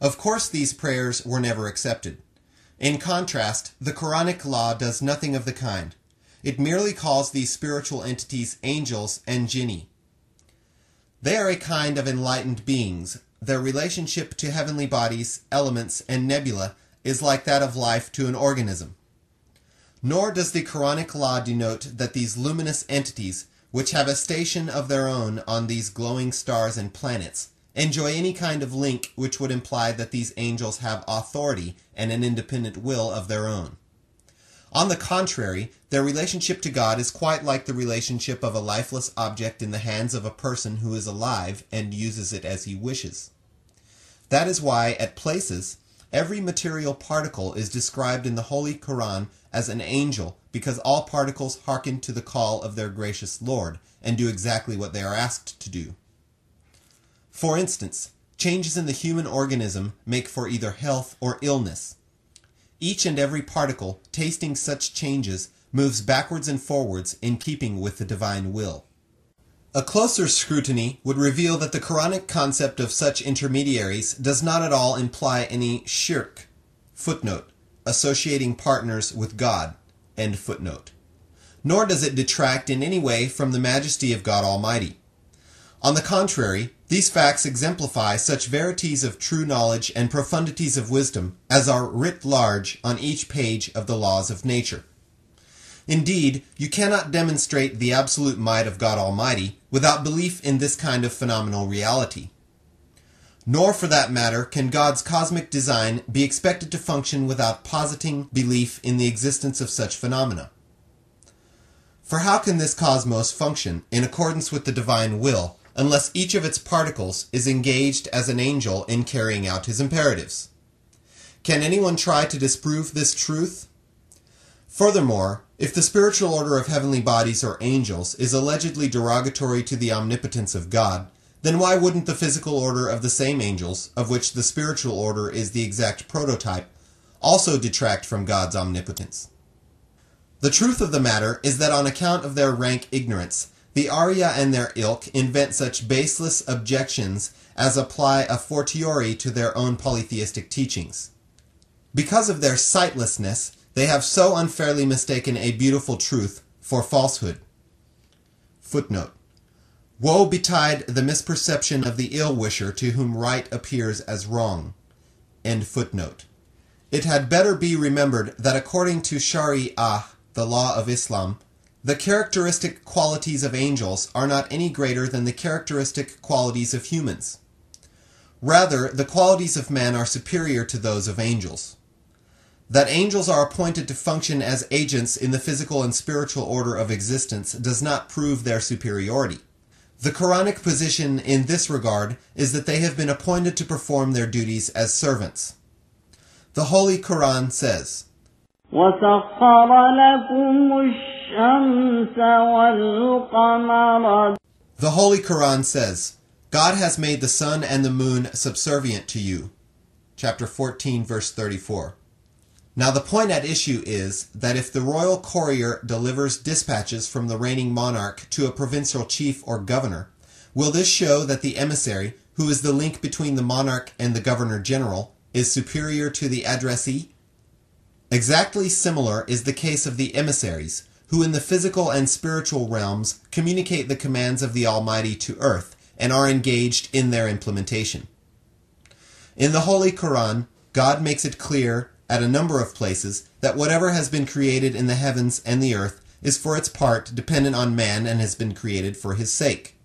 Of course, these prayers were never accepted. In contrast, the Quranic law does nothing of the kind. It merely calls these spiritual entities angels and jinni. They are a kind of enlightened beings. Their relationship to heavenly bodies, elements, and nebula is like that of life to an organism. Nor does the Quranic law denote that these luminous entities, which have a station of their own on these glowing stars and planets, enjoy any kind of link which would imply that these angels have authority and an independent will of their own. On the contrary, their relationship to God is quite like the relationship of a lifeless object in the hands of a person who is alive and uses it as he wishes. That is why, at places, every material particle is described in the Holy Quran as an angel because all particles hearken to the call of their gracious Lord and do exactly what they are asked to do. For instance, changes in the human organism make for either health or illness. Each and every particle tasting such changes moves backwards and forwards in keeping with the divine will. A closer scrutiny would reveal that the Quranic concept of such intermediaries does not at all imply any shirk. Footnote. Associating partners with God. End footnote. Nor does it detract in any way from the majesty of God Almighty. On the contrary, these facts exemplify such verities of true knowledge and profundities of wisdom as are writ large on each page of the laws of nature. Indeed, you cannot demonstrate the absolute might of God Almighty without belief in this kind of phenomenal reality. Nor, for that matter, can God's cosmic design be expected to function without positing belief in the existence of such phenomena. For how can this cosmos function in accordance with the divine will unless each of its particles is engaged as an angel in carrying out his imperatives. Can anyone try to disprove this truth? Furthermore, if the spiritual order of heavenly bodies or angels is allegedly derogatory to the omnipotence of God, then why wouldn't the physical order of the same angels, of which the spiritual order is the exact prototype, also detract from God's omnipotence? The truth of the matter is that on account of their rank ignorance, the Arya and their ilk invent such baseless objections as apply a fortiori to their own polytheistic teachings. Because of their sightlessness, they have so unfairly mistaken a beautiful truth for falsehood. Footnote. Woe betide the misperception of the ill-wisher to whom right appears as wrong. End footnote. It had better be remembered that according to Shari'ah, the law of Islam, the characteristic qualities of angels are not any greater than the characteristic qualities of humans. Rather, the qualities of men are superior to those of angels. That angels are appointed to function as agents in the physical and spiritual order of existence does not prove their superiority. The Quranic position in this regard is that they have been appointed to perform their duties as servants. The Holy Quran says, وسخر لكم الشمس والقمر the Holy Quran says, God has made the sun and the moon subservient to you. Chapter 14, verse 34. Now, the point at issue is that if the royal courier delivers dispatches from the reigning monarch to a provincial chief or governor, will this show that the emissary, who is the link between the monarch and the governor general, is superior to the addressee? Exactly similar is the case of the emissaries, who in the physical and spiritual realms communicate the commands of the Almighty to earth and are engaged in their implementation. In the Holy Quran, God makes it clear at a number of places that whatever has been created in the heavens and the earth is for its part dependent on man and has been created for his sake.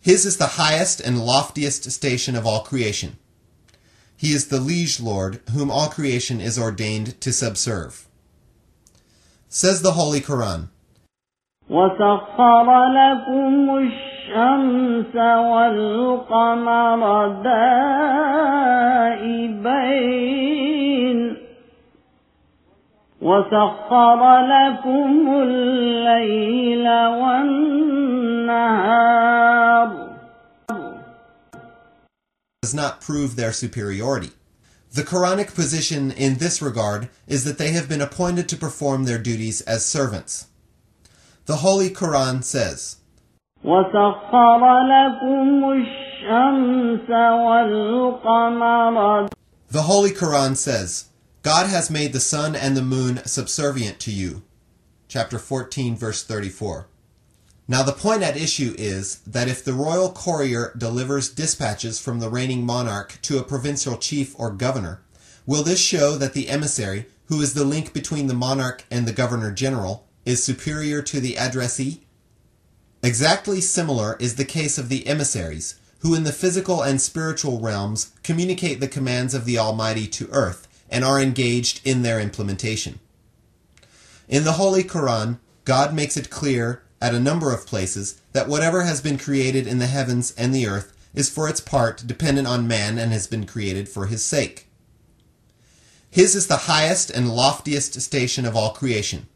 His is the highest and loftiest station of all creation. He is the liege lord whom all creation is ordained to subserve. Says the Holy Quran, وسخر لكم الشمس والقمر دائبين وسخر لكم الليل والنهار does not prove their superiority. The Quranic position in this regard is that they have been appointed to perform their duties as servants. The Holy Quran says, وسخر لكم الشمس والقمر The Holy Quran says, God has made the sun and the moon subservient to you. Chapter 14, verse 34. Now, the point at issue is that if the royal courier delivers dispatches from the reigning monarch to a provincial chief or governor, will this show that the emissary, who is the link between the monarch and the governor general, is superior to the addressee? Exactly similar is the case of the emissaries, who in the physical and spiritual realms communicate the commands of the Almighty to earth and are engaged in their implementation. In the Holy Quran, God makes it clear at a number of places that whatever has been created in the heavens and the earth is for its part dependent on man and has been created for his sake. His is the highest and loftiest station of all creation.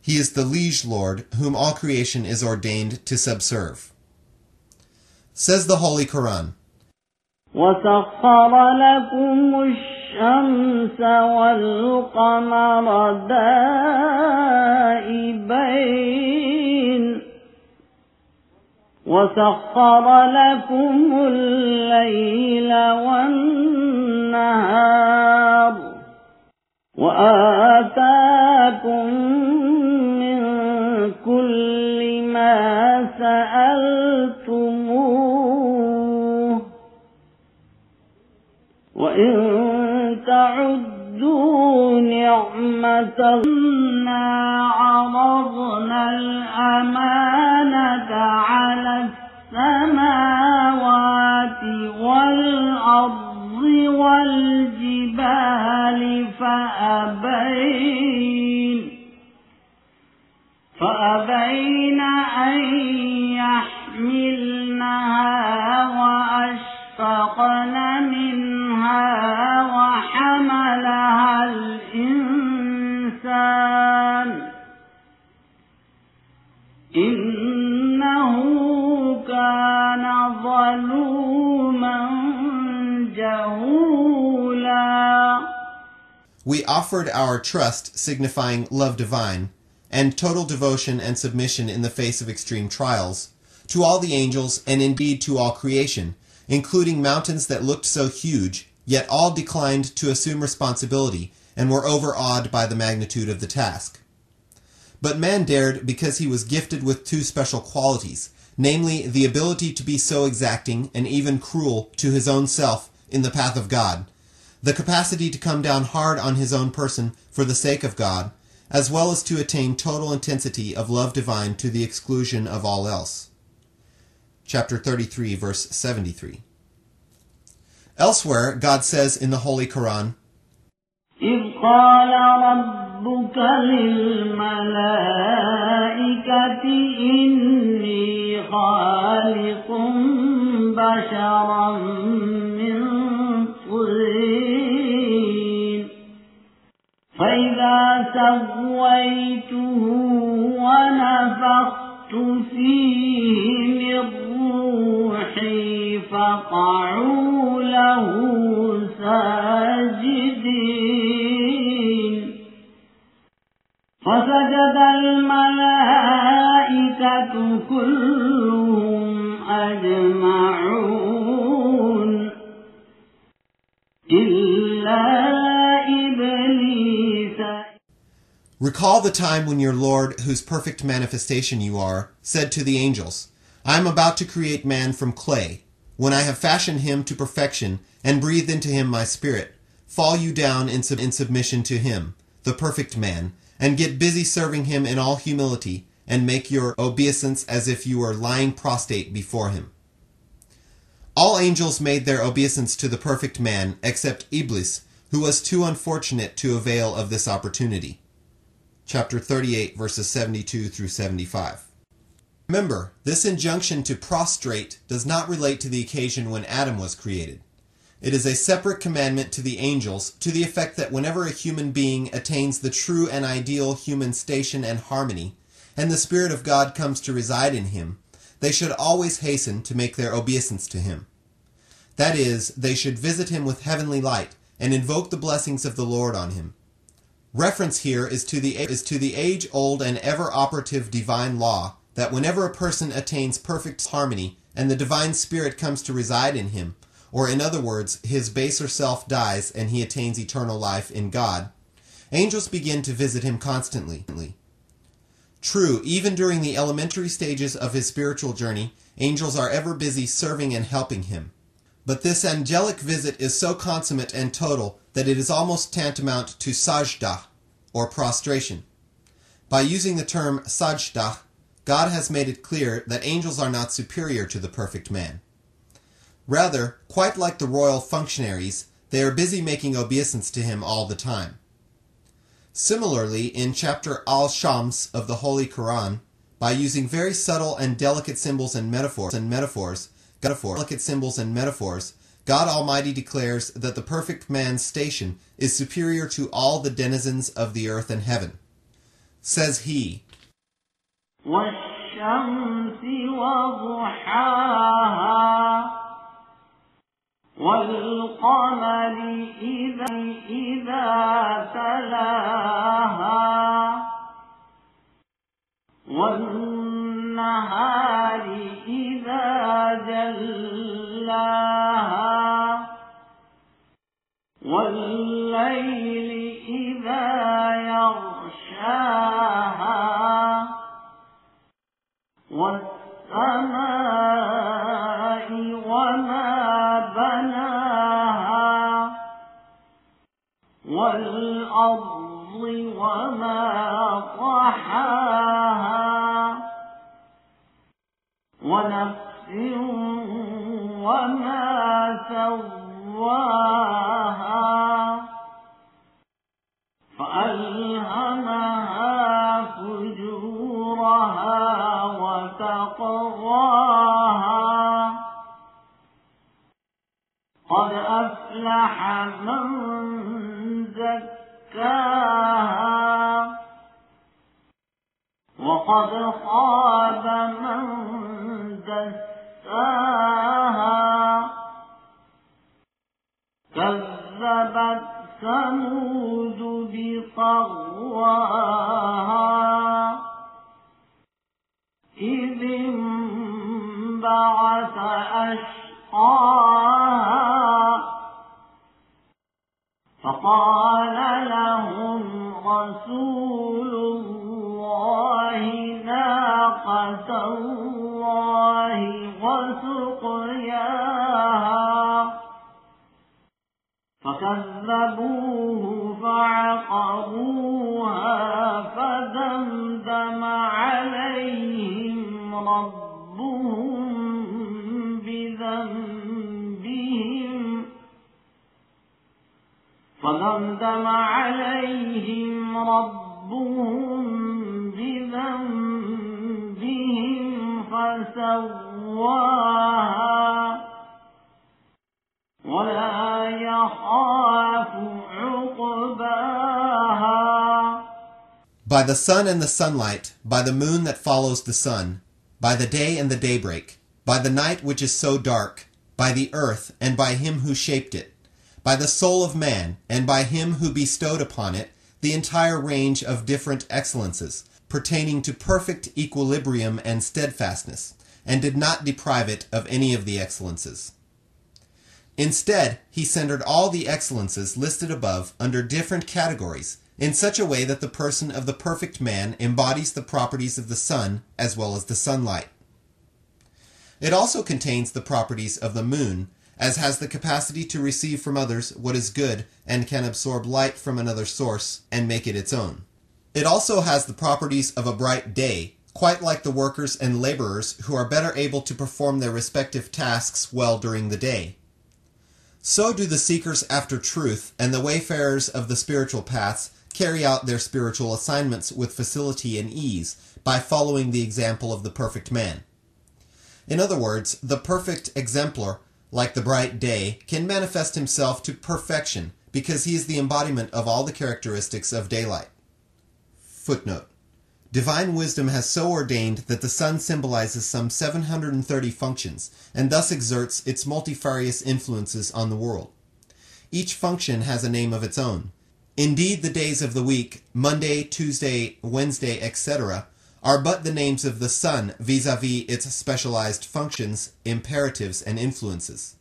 He is the liege lord whom all creation is ordained to subserve. Says the Holy Quran, وسخر لكم الشمس والقمر دائبين وسخر لكم الليل والنهار وآتاكم من كل ما سألتموه وإن تعدوا نعمة إنا offered our trust, signifying love divine, and total devotion and submission in the face of extreme trials, to all the angels and indeed to all creation, including mountains that looked so huge, yet all declined to assume responsibility and were overawed by the magnitude of the task. But man dared because he was gifted with two special qualities, namely the ability to be so exacting and even cruel to his own self in the path of God, the capacity to come down hard on his own person for the sake of God, as well as to attain total intensity of love divine to the exclusion of all else. Chapter 33, verse 73. Elsewhere, God says in the Holy Quran, إذ قال ربك للملائكة إني خالق بشرا من طين فإذا سويته ونفخت فيه من روحي فقعوا له ساجدين فسجد الملائكة كلهم أجمعون إلا Recall the time when your Lord, whose perfect manifestation you are, said to the angels, I am about to create man from clay. when I have fashioned him to perfection and breathed into him my spirit, fall you down in, sub- in submission to him, the perfect man, and get busy serving him in all humility, and make your obeisance as if you were lying prostrate before him. All angels made their obeisance to the perfect man, except Iblis, who was too unfortunate to avail of this opportunity. Chapter 38, verses 72 through 75. Remember, this injunction to prostrate does not relate to the occasion when Adam was created. It is a separate commandment to the angels to the effect that whenever a human being attains the true and ideal human station and harmony, and the Spirit of God comes to reside in him, they should always hasten to make their obeisance to him. That is, they should visit him with heavenly light and invoke the blessings of the Lord on him. Reference here is to the is to the age-old and ever-operative divine law that whenever a person attains perfect harmony and the divine spirit comes to reside in him, or in other words, his baser self dies and he attains eternal life in God, angels begin to visit him constantly. True, even during the elementary stages of his spiritual journey, angels are ever busy serving and helping him. But this angelic visit is so consummate and total that it is almost tantamount to sajdah, or prostration. By using the term sajdah, God has made it clear that angels are not superior to the perfect man. Rather, quite like the royal functionaries, they are busy making obeisance to him all the time. Similarly, in chapter Al Shams of the Holy Quran, by using very subtle and delicate symbols and metaphors and metaphors, delicate symbols and metaphors, God Almighty declares that the perfect man's station is superior to all the denizens of the earth and heaven. Says he, والشمس وضحاها والقمر إذا إذا تلاها والنهار إذا جلاها. والليل إذا يغشاها. والسماء وما بناها. والأرض وما طحاها. ونفس وما سواها فألهمها فجورها وتقواها قد أفلح من زكاها وقد خاب من دساها. كذبت ثمود بطغواها. إذ انبعث أشقاها. فقال لهم رسول الله ناقة الله وسقياها. فكذبوه فعقروها فدمدم عليهم ربهم بذنبهم. فدمدم عليهم ربهم بذنبهم فسواها ولا يخاف عقباها By the sun and the sunlight, by the moon that follows the sun, by the day and the daybreak, by the night which is so dark, by the earth and by him who shaped it, by the soul of man and by him who bestowed upon it the entire range of different excellences, pertaining to perfect equilibrium and steadfastness, and did not deprive it of any of the excellences. Instead, he centered all the excellences listed above under different categories in such a way that the person of the perfect man embodies the properties of the sun as well as the sunlight. It also contains the properties of the moon, as has the capacity to receive from others what is good and can absorb light from another source and make it its own. It also has the properties of a bright day, quite like the workers and laborers who are better able to perform their respective tasks well during the day. So do the seekers after truth and the wayfarers of the spiritual paths carry out their spiritual assignments with facility and ease by following the example of the perfect man. In other words, the perfect exemplar, like the bright day, can manifest himself to perfection because he is the embodiment of all the characteristics of daylight. Footnote Divine wisdom has so ordained that the sun symbolizes some 730 functions and thus exerts its multifarious influences on the world. Each function has a name of its own. Indeed, the days of the week, Monday, Tuesday, Wednesday, etc., are but the names of the sun vis a vis its specialized functions, imperatives, and influences.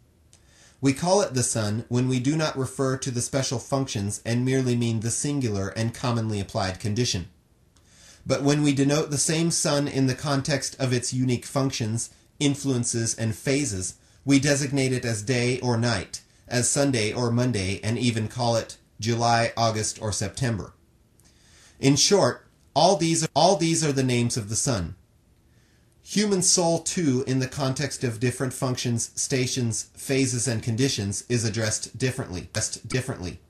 We call it the sun when we do not refer to the special functions and merely mean the singular and commonly applied condition. But when we denote the same sun in the context of its unique functions, influences, and phases, we designate it as day or night, as Sunday or Monday, and even call it July, August, or September. In short, all these, all these are the names of the sun. Human soul, too, in the context of different functions, stations, phases, and conditions, is addressed differently. Addressed differently.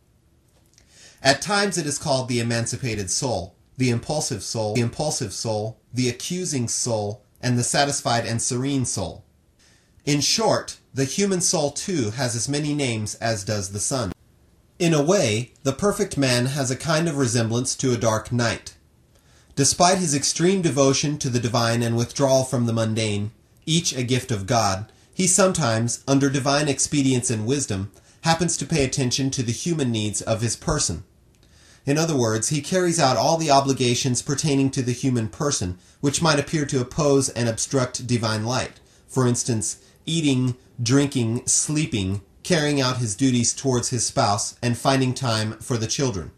At times it is called the emancipated soul, the impulsive soul, the impulsive soul, the accusing soul, and the satisfied and serene soul. In short, the human soul too has as many names as does the sun. In a way, the perfect man has a kind of resemblance to a dark night. Despite his extreme devotion to the divine and withdrawal from the mundane, each a gift of God, he sometimes, under divine expedience and wisdom, happens to pay attention to the human needs of his person. In other words, he carries out all the obligations pertaining to the human person, which might appear to oppose and obstruct divine light. For instance, eating, drinking, sleeping, carrying out his duties towards his spouse, and finding time for the children.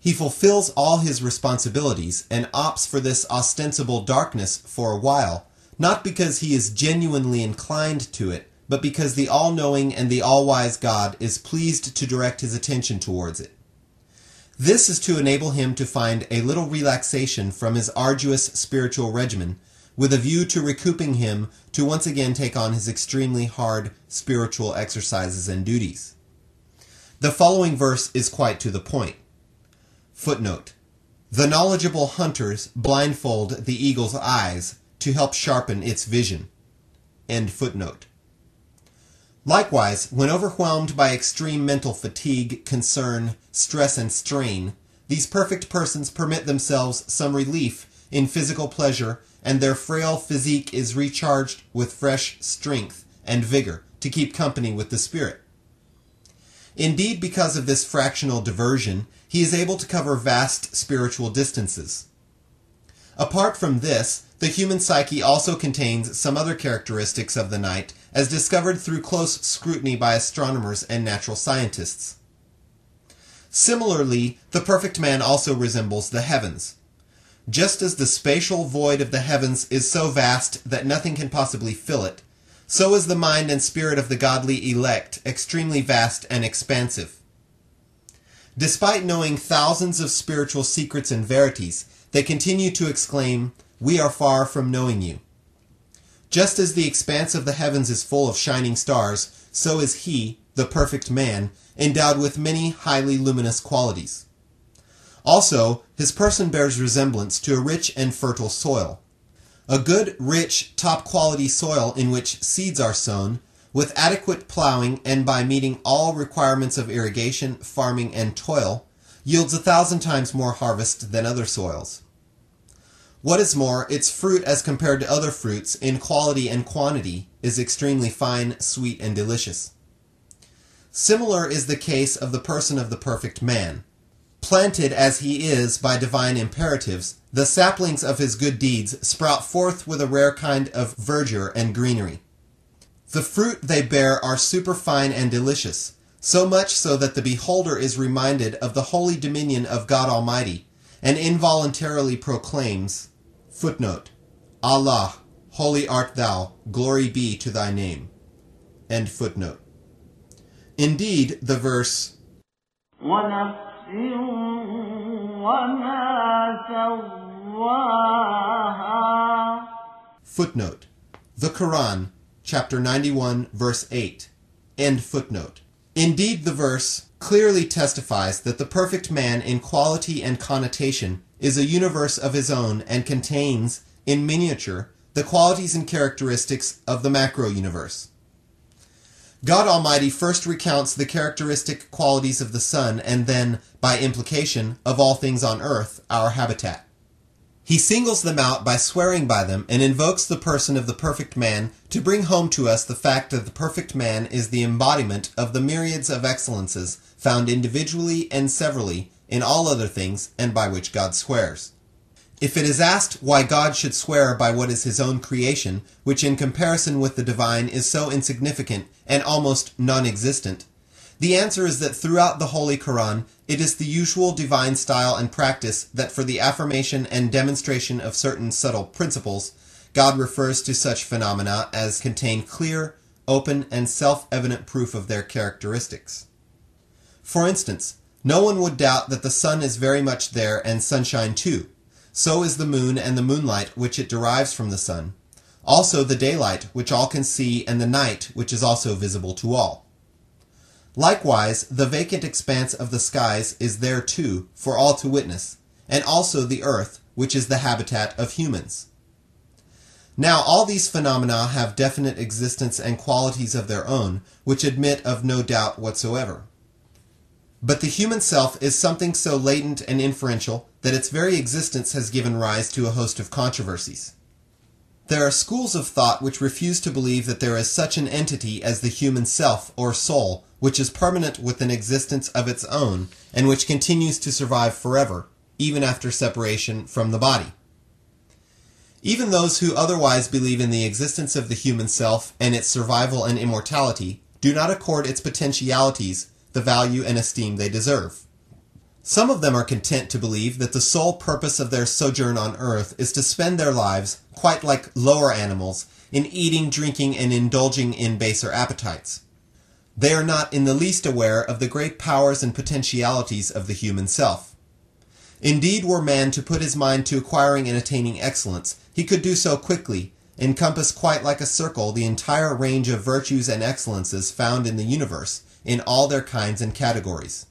He fulfills all his responsibilities and opts for this ostensible darkness for a while, not because he is genuinely inclined to it, but because the all knowing and the all wise God is pleased to direct his attention towards it. This is to enable him to find a little relaxation from his arduous spiritual regimen, with a view to recouping him to once again take on his extremely hard spiritual exercises and duties. The following verse is quite to the point. Footnote The knowledgeable hunters blindfold the eagle's eyes to help sharpen its vision. End footnote. Likewise, when overwhelmed by extreme mental fatigue, concern, stress, and strain, these perfect persons permit themselves some relief in physical pleasure, and their frail physique is recharged with fresh strength and vigor to keep company with the spirit. Indeed, because of this fractional diversion, he is able to cover vast spiritual distances. Apart from this, the human psyche also contains some other characteristics of the night as discovered through close scrutiny by astronomers and natural scientists. Similarly, the perfect man also resembles the heavens. Just as the spatial void of the heavens is so vast that nothing can possibly fill it, so is the mind and spirit of the godly elect extremely vast and expansive. Despite knowing thousands of spiritual secrets and verities, they continue to exclaim, We are far from knowing you. Just as the expanse of the heavens is full of shining stars, so is he, the perfect man, endowed with many highly luminous qualities. Also, his person bears resemblance to a rich and fertile soil. A good, rich, top quality soil in which seeds are sown, with adequate plowing and by meeting all requirements of irrigation, farming, and toil, yields a thousand times more harvest than other soils. What is more, its fruit as compared to other fruits in quality and quantity is extremely fine, sweet, and delicious. Similar is the case of the person of the perfect man. Planted as he is by divine imperatives, the saplings of his good deeds sprout forth with a rare kind of verdure and greenery. The fruit they bear are superfine and delicious, so much so that the beholder is reminded of the holy dominion of God Almighty, and involuntarily proclaims, Footnote, Allah, holy art thou, glory be to thy name. End footnote. Indeed, the verse, Footnote. The Quran, chapter 91, verse 8, end footnote. Indeed, the verse clearly testifies that the perfect man in quality and connotation is a universe of his own and contains, in miniature, the qualities and characteristics of the macro universe. God Almighty first recounts the characteristic qualities of the sun and then, by implication, of all things on earth, our habitat. He singles them out by swearing by them and invokes the person of the perfect man to bring home to us the fact that the perfect man is the embodiment of the myriads of excellences found individually and severally in all other things and by which God swears. If it is asked why God should swear by what is his own creation, which in comparison with the divine is so insignificant and almost non-existent, the answer is that throughout the Holy Quran, it is the usual divine style and practice that for the affirmation and demonstration of certain subtle principles, God refers to such phenomena as contain clear, open, and self-evident proof of their characteristics. For instance, no one would doubt that the sun is very much there and sunshine too. So is the moon and the moonlight which it derives from the sun. Also the daylight which all can see and the night which is also visible to all. Likewise, the vacant expanse of the skies is there too for all to witness, and also the earth which is the habitat of humans. Now all these phenomena have definite existence and qualities of their own which admit of no doubt whatsoever. But the human self is something so latent and inferential that its very existence has given rise to a host of controversies. There are schools of thought which refuse to believe that there is such an entity as the human self or soul, which is permanent with an existence of its own and which continues to survive forever, even after separation from the body. Even those who otherwise believe in the existence of the human self and its survival and immortality do not accord its potentialities the value and esteem they deserve. Some of them are content to believe that the sole purpose of their sojourn on earth is to spend their lives, quite like lower animals, in eating, drinking, and indulging in baser appetites. They are not in the least aware of the great powers and potentialities of the human self. Indeed, were man to put his mind to acquiring and attaining excellence, he could do so quickly, encompass quite like a circle the entire range of virtues and excellences found in the universe, in all their kinds and categories.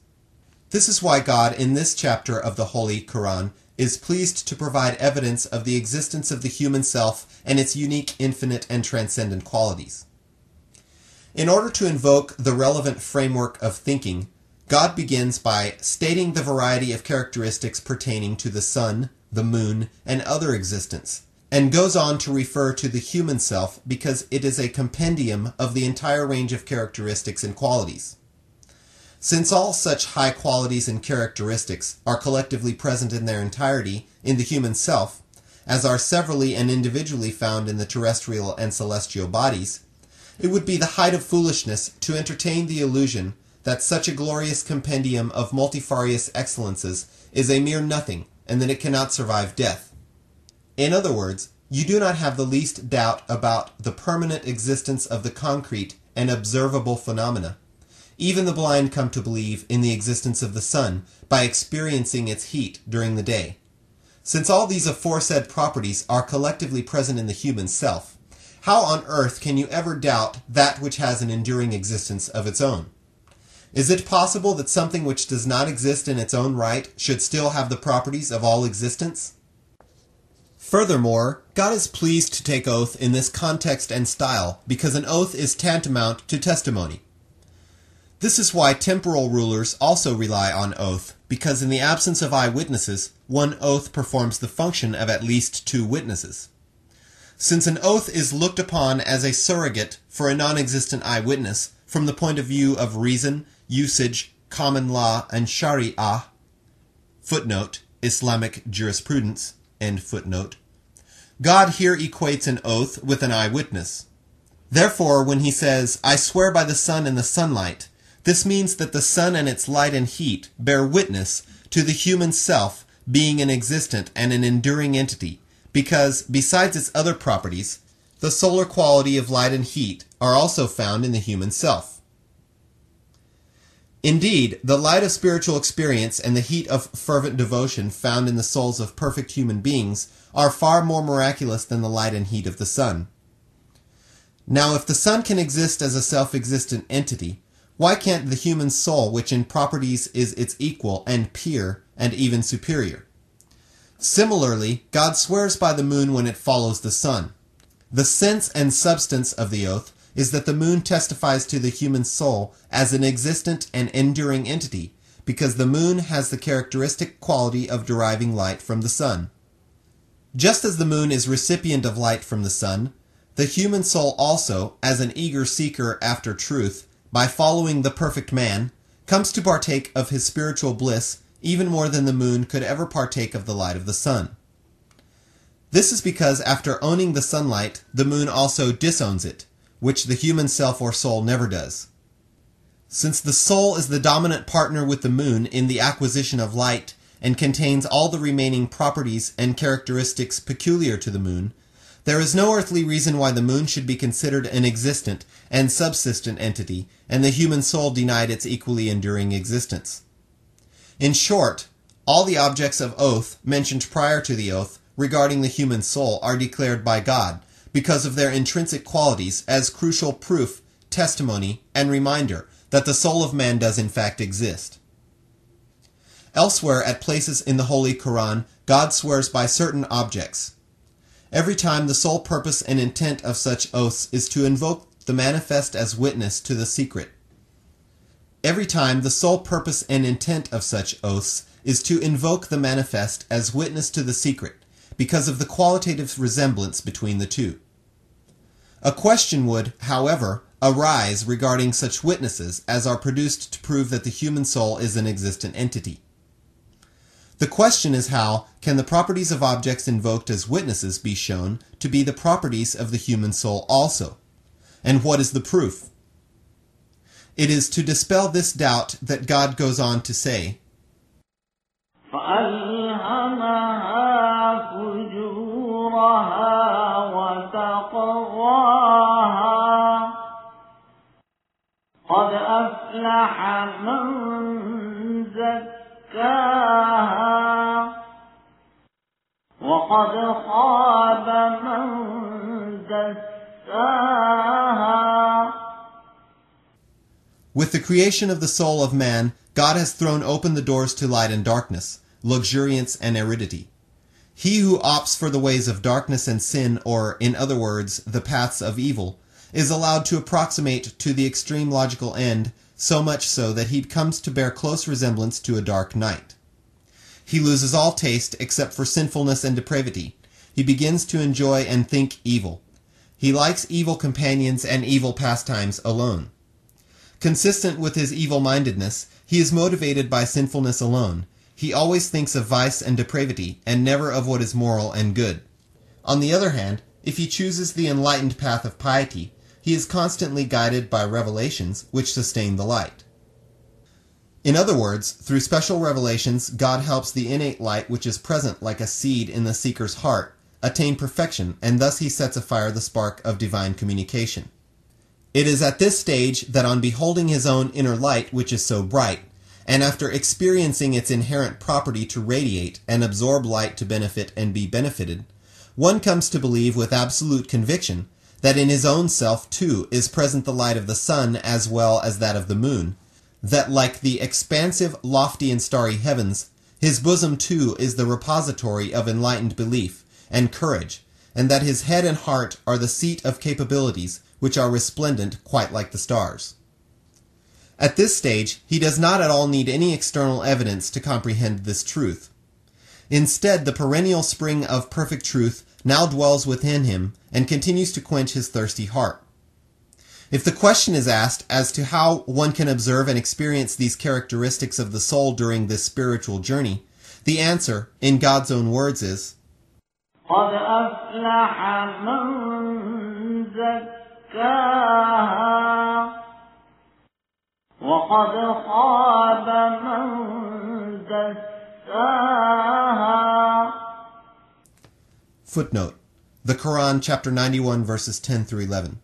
This is why God, in this chapter of the Holy Quran, is pleased to provide evidence of the existence of the human self and its unique, infinite, and transcendent qualities. In order to invoke the relevant framework of thinking, God begins by stating the variety of characteristics pertaining to the sun, the moon, and other existence, and goes on to refer to the human self because it is a compendium of the entire range of characteristics and qualities. Since all such high qualities and characteristics are collectively present in their entirety in the human self, as are severally and individually found in the terrestrial and celestial bodies, it would be the height of foolishness to entertain the illusion that such a glorious compendium of multifarious excellences is a mere nothing and that it cannot survive death. In other words, you do not have the least doubt about the permanent existence of the concrete and observable phenomena. Even the blind come to believe in the existence of the sun by experiencing its heat during the day. Since all these aforesaid properties are collectively present in the human self, how on earth can you ever doubt that which has an enduring existence of its own? Is it possible that something which does not exist in its own right should still have the properties of all existence? Furthermore, God is pleased to take oath in this context and style because an oath is tantamount to testimony. This is why temporal rulers also rely on oath, because in the absence of eyewitnesses, one oath performs the function of at least two witnesses. Since an oath is looked upon as a surrogate for a non-existent eyewitness from the point of view of reason, usage, common law, and sharia, footnote, Islamic jurisprudence, end footnote, God here equates an oath with an eyewitness. Therefore, when he says, I swear by the sun and the sunlight, this means that the sun and its light and heat bear witness to the human self being an existent and an enduring entity, because besides its other properties, the solar quality of light and heat are also found in the human self. Indeed, the light of spiritual experience and the heat of fervent devotion found in the souls of perfect human beings are far more miraculous than the light and heat of the sun. Now, if the sun can exist as a self existent entity, why can't the human soul, which in properties is its equal and peer and even superior? Similarly, God swears by the moon when it follows the sun. The sense and substance of the oath is that the moon testifies to the human soul as an existent and enduring entity because the moon has the characteristic quality of deriving light from the sun. Just as the moon is recipient of light from the sun, the human soul also, as an eager seeker after truth, by following the perfect man, comes to partake of his spiritual bliss even more than the moon could ever partake of the light of the sun. This is because after owning the sunlight, the moon also disowns it, which the human self or soul never does. Since the soul is the dominant partner with the moon in the acquisition of light and contains all the remaining properties and characteristics peculiar to the moon, there is no earthly reason why the moon should be considered an existent and subsistent entity and the human soul denied its equally enduring existence. In short, all the objects of oath mentioned prior to the oath regarding the human soul are declared by God because of their intrinsic qualities as crucial proof, testimony, and reminder that the soul of man does in fact exist. Elsewhere at places in the Holy Quran, God swears by certain objects. Every time the sole purpose and intent of such oaths is to invoke the manifest as witness to the secret. Every time the sole purpose and intent of such oaths is to invoke the manifest as witness to the secret, because of the qualitative resemblance between the two. A question would, however, arise regarding such witnesses as are produced to prove that the human soul is an existent entity. The question is how can the properties of objects invoked as witnesses be shown to be the properties of the human soul also? And what is the proof? It is to dispel this doubt that God goes on to say, فألهمها فجورها وتقواها قد أفلح من زكاها وقد خاب من دساها With the creation of the soul of man, God has thrown open the doors to light and darkness, luxuriance and aridity. He who opts for the ways of darkness and sin, or, in other words, the paths of evil, is allowed to approximate to the extreme logical end, so much so that he comes to bear close resemblance to a dark night. He loses all taste except for sinfulness and depravity. He begins to enjoy and think evil. He likes evil companions and evil pastimes alone. Consistent with his evil mindedness, he is motivated by sinfulness alone. He always thinks of vice and depravity, and never of what is moral and good. On the other hand, if he chooses the enlightened path of piety, he is constantly guided by revelations which sustain the light. In other words, through special revelations, God helps the innate light which is present like a seed in the seeker's heart attain perfection, and thus he sets afire the spark of divine communication. It is at this stage that on beholding his own inner light, which is so bright, and after experiencing its inherent property to radiate and absorb light to benefit and be benefited, one comes to believe with absolute conviction that in his own self too is present the light of the sun as well as that of the moon, that like the expansive, lofty, and starry heavens, his bosom too is the repository of enlightened belief and courage, and that his head and heart are the seat of capabilities which are resplendent quite like the stars. At this stage, he does not at all need any external evidence to comprehend this truth. Instead, the perennial spring of perfect truth now dwells within him and continues to quench his thirsty heart. If the question is asked as to how one can observe and experience these characteristics of the soul during this spiritual journey, the answer, in God's own words, is زكاها وقد خاب من دساها Footnote The Quran, chapter 91, verses 10 through 11.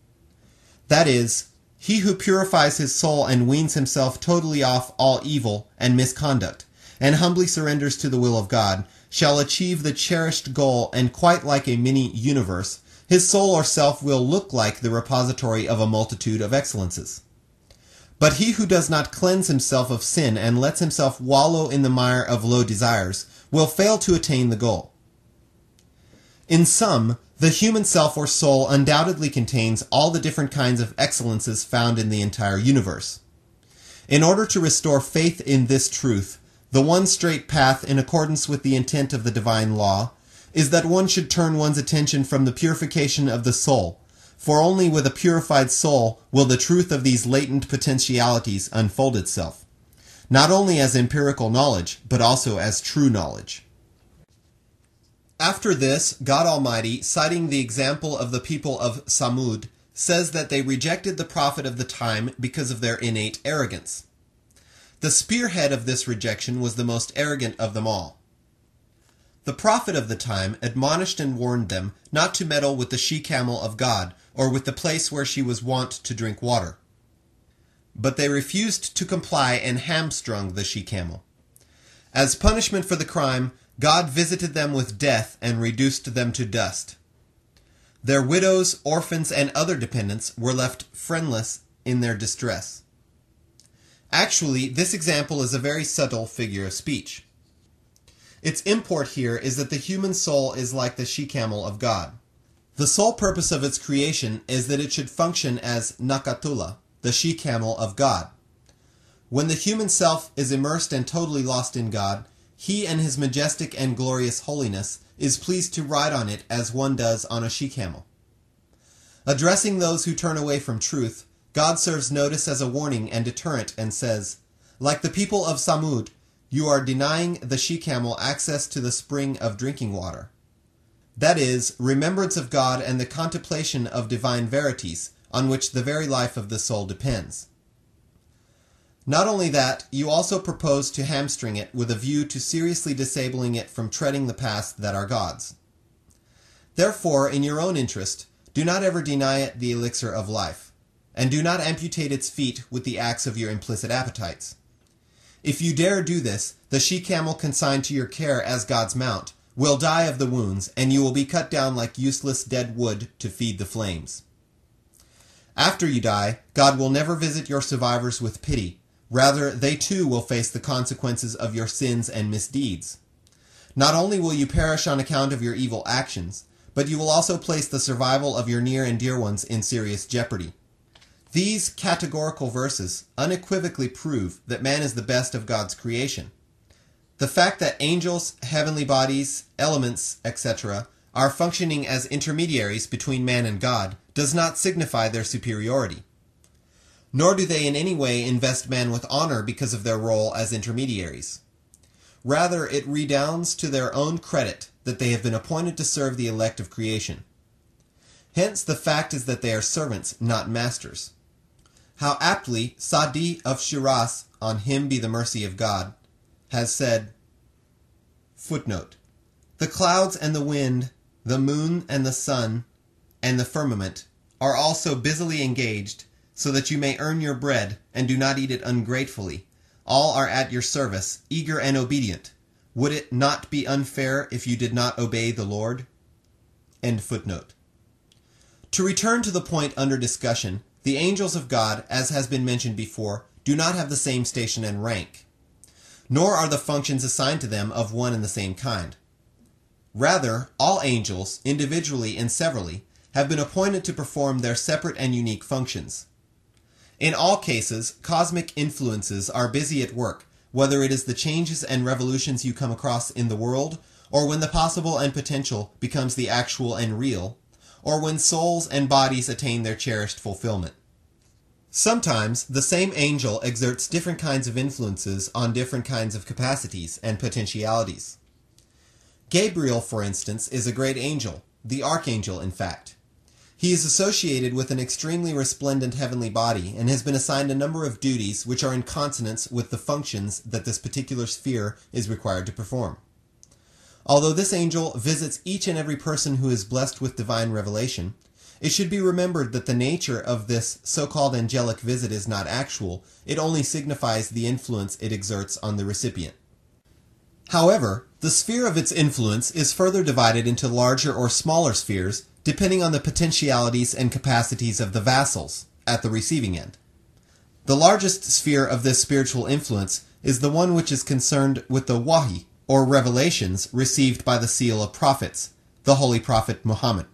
That is, he who purifies his soul and weans himself totally off all evil and misconduct, and humbly surrenders to the will of God, shall achieve the cherished goal, and quite like a mini universe, his soul or self will look like the repository of a multitude of excellences. But he who does not cleanse himself of sin and lets himself wallow in the mire of low desires will fail to attain the goal. In sum, the human self or soul undoubtedly contains all the different kinds of excellences found in the entire universe. In order to restore faith in this truth, the one straight path in accordance with the intent of the divine law is that one should turn one's attention from the purification of the soul, for only with a purified soul will the truth of these latent potentialities unfold itself, not only as empirical knowledge, but also as true knowledge. After this, God Almighty, citing the example of the people of Samud, says that they rejected the prophet of the time because of their innate arrogance. The spearhead of this rejection was the most arrogant of them all. The prophet of the time admonished and warned them not to meddle with the she camel of God, or with the place where she was wont to drink water. But they refused to comply and hamstrung the she camel. As punishment for the crime, God visited them with death and reduced them to dust. Their widows, orphans, and other dependents were left friendless in their distress. Actually, this example is a very subtle figure of speech. Its import here is that the human soul is like the she camel of God. The sole purpose of its creation is that it should function as Nakatula, the she camel of God. When the human self is immersed and totally lost in God, he and his majestic and glorious holiness is pleased to ride on it as one does on a she camel. Addressing those who turn away from truth, God serves notice as a warning and deterrent and says, Like the people of Samud, you are denying the she camel access to the spring of drinking water. That is, remembrance of God and the contemplation of divine verities, on which the very life of the soul depends. Not only that, you also propose to hamstring it with a view to seriously disabling it from treading the paths that are God's. Therefore, in your own interest, do not ever deny it the elixir of life, and do not amputate its feet with the axe of your implicit appetites. If you dare do this, the she camel consigned to your care as God's mount will die of the wounds, and you will be cut down like useless dead wood to feed the flames. After you die, God will never visit your survivors with pity. Rather, they too will face the consequences of your sins and misdeeds. Not only will you perish on account of your evil actions, but you will also place the survival of your near and dear ones in serious jeopardy. These categorical verses unequivocally prove that man is the best of God's creation. The fact that angels, heavenly bodies, elements, etc., are functioning as intermediaries between man and God does not signify their superiority. Nor do they in any way invest man with honor because of their role as intermediaries. Rather, it redounds to their own credit that they have been appointed to serve the elect of creation. Hence, the fact is that they are servants, not masters. How aptly Sadi of Shiraz, on him be the mercy of God, has said, Footnote The clouds and the wind, the moon and the sun, and the firmament are also busily engaged, so that you may earn your bread, and do not eat it ungratefully. All are at your service, eager and obedient. Would it not be unfair if you did not obey the Lord? End footnote. To return to the point under discussion, the angels of God, as has been mentioned before, do not have the same station and rank nor are the functions assigned to them of one and the same kind. Rather, all angels, individually and severally, have been appointed to perform their separate and unique functions. In all cases, cosmic influences are busy at work, whether it is the changes and revolutions you come across in the world, or when the possible and potential becomes the actual and real, or when souls and bodies attain their cherished fulfillment. Sometimes the same angel exerts different kinds of influences on different kinds of capacities and potentialities. Gabriel, for instance, is a great angel, the archangel, in fact. He is associated with an extremely resplendent heavenly body and has been assigned a number of duties which are in consonance with the functions that this particular sphere is required to perform. Although this angel visits each and every person who is blessed with divine revelation, it should be remembered that the nature of this so called angelic visit is not actual, it only signifies the influence it exerts on the recipient. However, the sphere of its influence is further divided into larger or smaller spheres depending on the potentialities and capacities of the vassals at the receiving end. The largest sphere of this spiritual influence is the one which is concerned with the wahi, or revelations received by the seal of prophets, the Holy Prophet Muhammad.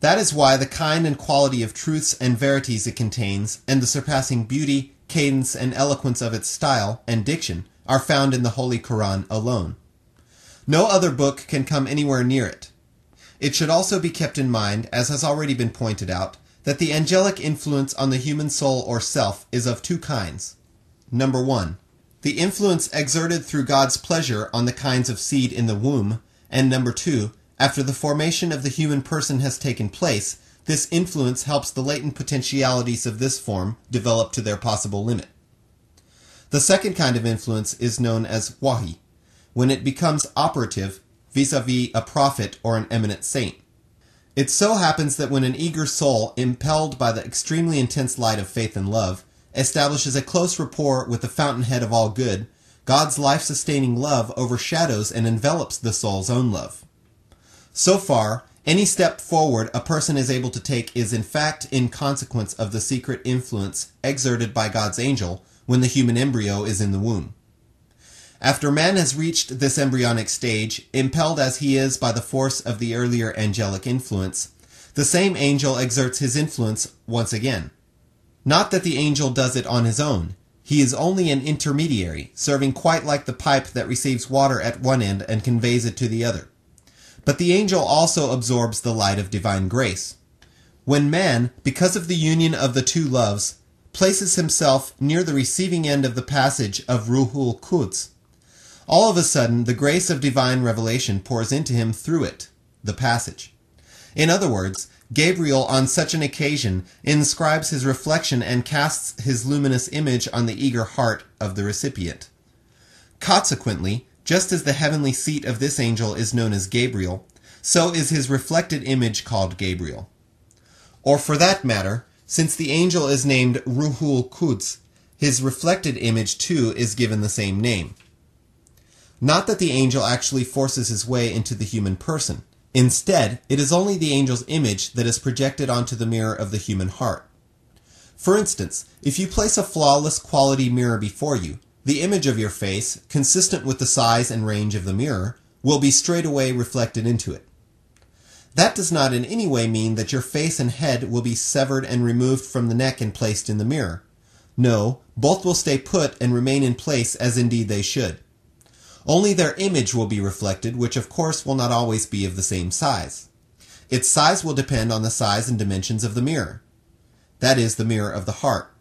That is why the kind and quality of truths and verities it contains, and the surpassing beauty, cadence, and eloquence of its style and diction are found in the Holy Quran alone. No other book can come anywhere near it. It should also be kept in mind, as has already been pointed out, that the angelic influence on the human soul or self is of two kinds. Number one, the influence exerted through God's pleasure on the kinds of seed in the womb, and number two, after the formation of the human person has taken place, this influence helps the latent potentialities of this form develop to their possible limit. The second kind of influence is known as wahi, when it becomes operative vis-a-vis a prophet or an eminent saint. It so happens that when an eager soul, impelled by the extremely intense light of faith and love, establishes a close rapport with the fountainhead of all good, God's life sustaining love overshadows and envelops the soul's own love. So far, any step forward a person is able to take is in fact in consequence of the secret influence exerted by God's angel when the human embryo is in the womb. After man has reached this embryonic stage, impelled as he is by the force of the earlier angelic influence, the same angel exerts his influence once again. Not that the angel does it on his own. He is only an intermediary, serving quite like the pipe that receives water at one end and conveys it to the other. But the angel also absorbs the light of divine grace. When man, because of the union of the two loves, places himself near the receiving end of the passage of Ruhul Quds, all of a sudden the grace of divine revelation pours into him through it, the passage. In other words, Gabriel on such an occasion inscribes his reflection and casts his luminous image on the eager heart of the recipient. Consequently, just as the heavenly seat of this angel is known as Gabriel, so is his reflected image called Gabriel. Or for that matter, since the angel is named Ruhul Quds, his reflected image too is given the same name. Not that the angel actually forces his way into the human person. Instead, it is only the angel's image that is projected onto the mirror of the human heart. For instance, if you place a flawless quality mirror before you, the image of your face, consistent with the size and range of the mirror, will be straightway reflected into it. That does not in any way mean that your face and head will be severed and removed from the neck and placed in the mirror. No, both will stay put and remain in place as indeed they should. Only their image will be reflected, which of course will not always be of the same size. Its size will depend on the size and dimensions of the mirror. That is, the mirror of the heart.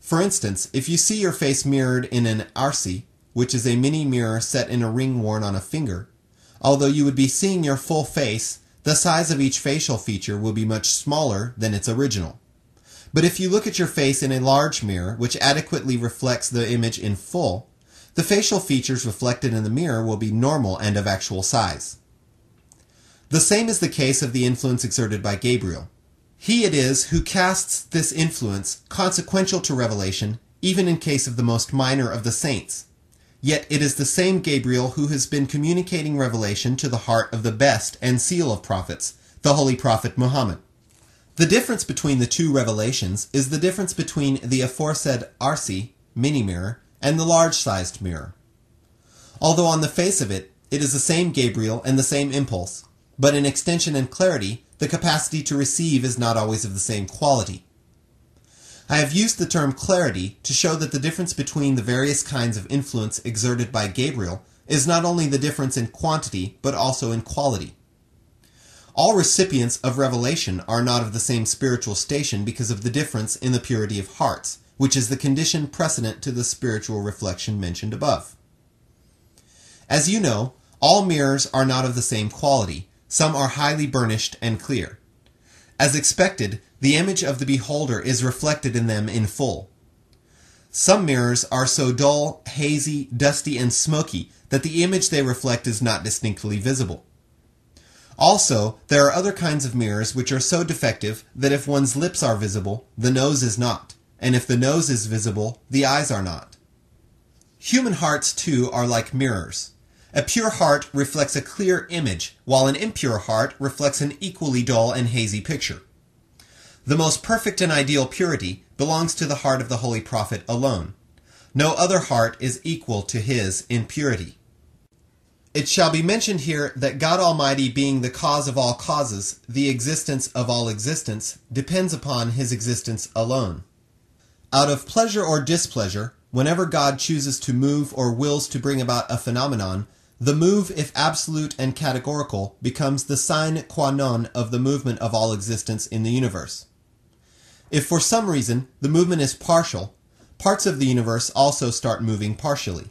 For instance, if you see your face mirrored in an arsi, which is a mini mirror set in a ring worn on a finger, although you would be seeing your full face, the size of each facial feature will be much smaller than its original. But if you look at your face in a large mirror, which adequately reflects the image in full, the facial features reflected in the mirror will be normal and of actual size. The same is the case of the influence exerted by Gabriel. He it is who casts this influence consequential to revelation, even in case of the most minor of the saints. Yet it is the same Gabriel who has been communicating revelation to the heart of the best and seal of prophets, the Holy Prophet Muhammad. The difference between the two revelations is the difference between the aforesaid Arsi, mini mirror, and the large-sized mirror. Although on the face of it, it is the same Gabriel and the same impulse, but in extension and clarity, the capacity to receive is not always of the same quality. I have used the term clarity to show that the difference between the various kinds of influence exerted by Gabriel is not only the difference in quantity, but also in quality. All recipients of revelation are not of the same spiritual station because of the difference in the purity of hearts, which is the condition precedent to the spiritual reflection mentioned above. As you know, all mirrors are not of the same quality. Some are highly burnished and clear. As expected, the image of the beholder is reflected in them in full. Some mirrors are so dull, hazy, dusty, and smoky that the image they reflect is not distinctly visible. Also, there are other kinds of mirrors which are so defective that if one's lips are visible, the nose is not, and if the nose is visible, the eyes are not. Human hearts, too, are like mirrors. A pure heart reflects a clear image, while an impure heart reflects an equally dull and hazy picture. The most perfect and ideal purity belongs to the heart of the Holy Prophet alone. No other heart is equal to his in purity. It shall be mentioned here that God Almighty being the cause of all causes, the existence of all existence, depends upon his existence alone. Out of pleasure or displeasure, whenever God chooses to move or wills to bring about a phenomenon, the move, if absolute and categorical, becomes the sine qua non of the movement of all existence in the universe. If for some reason the movement is partial, parts of the universe also start moving partially.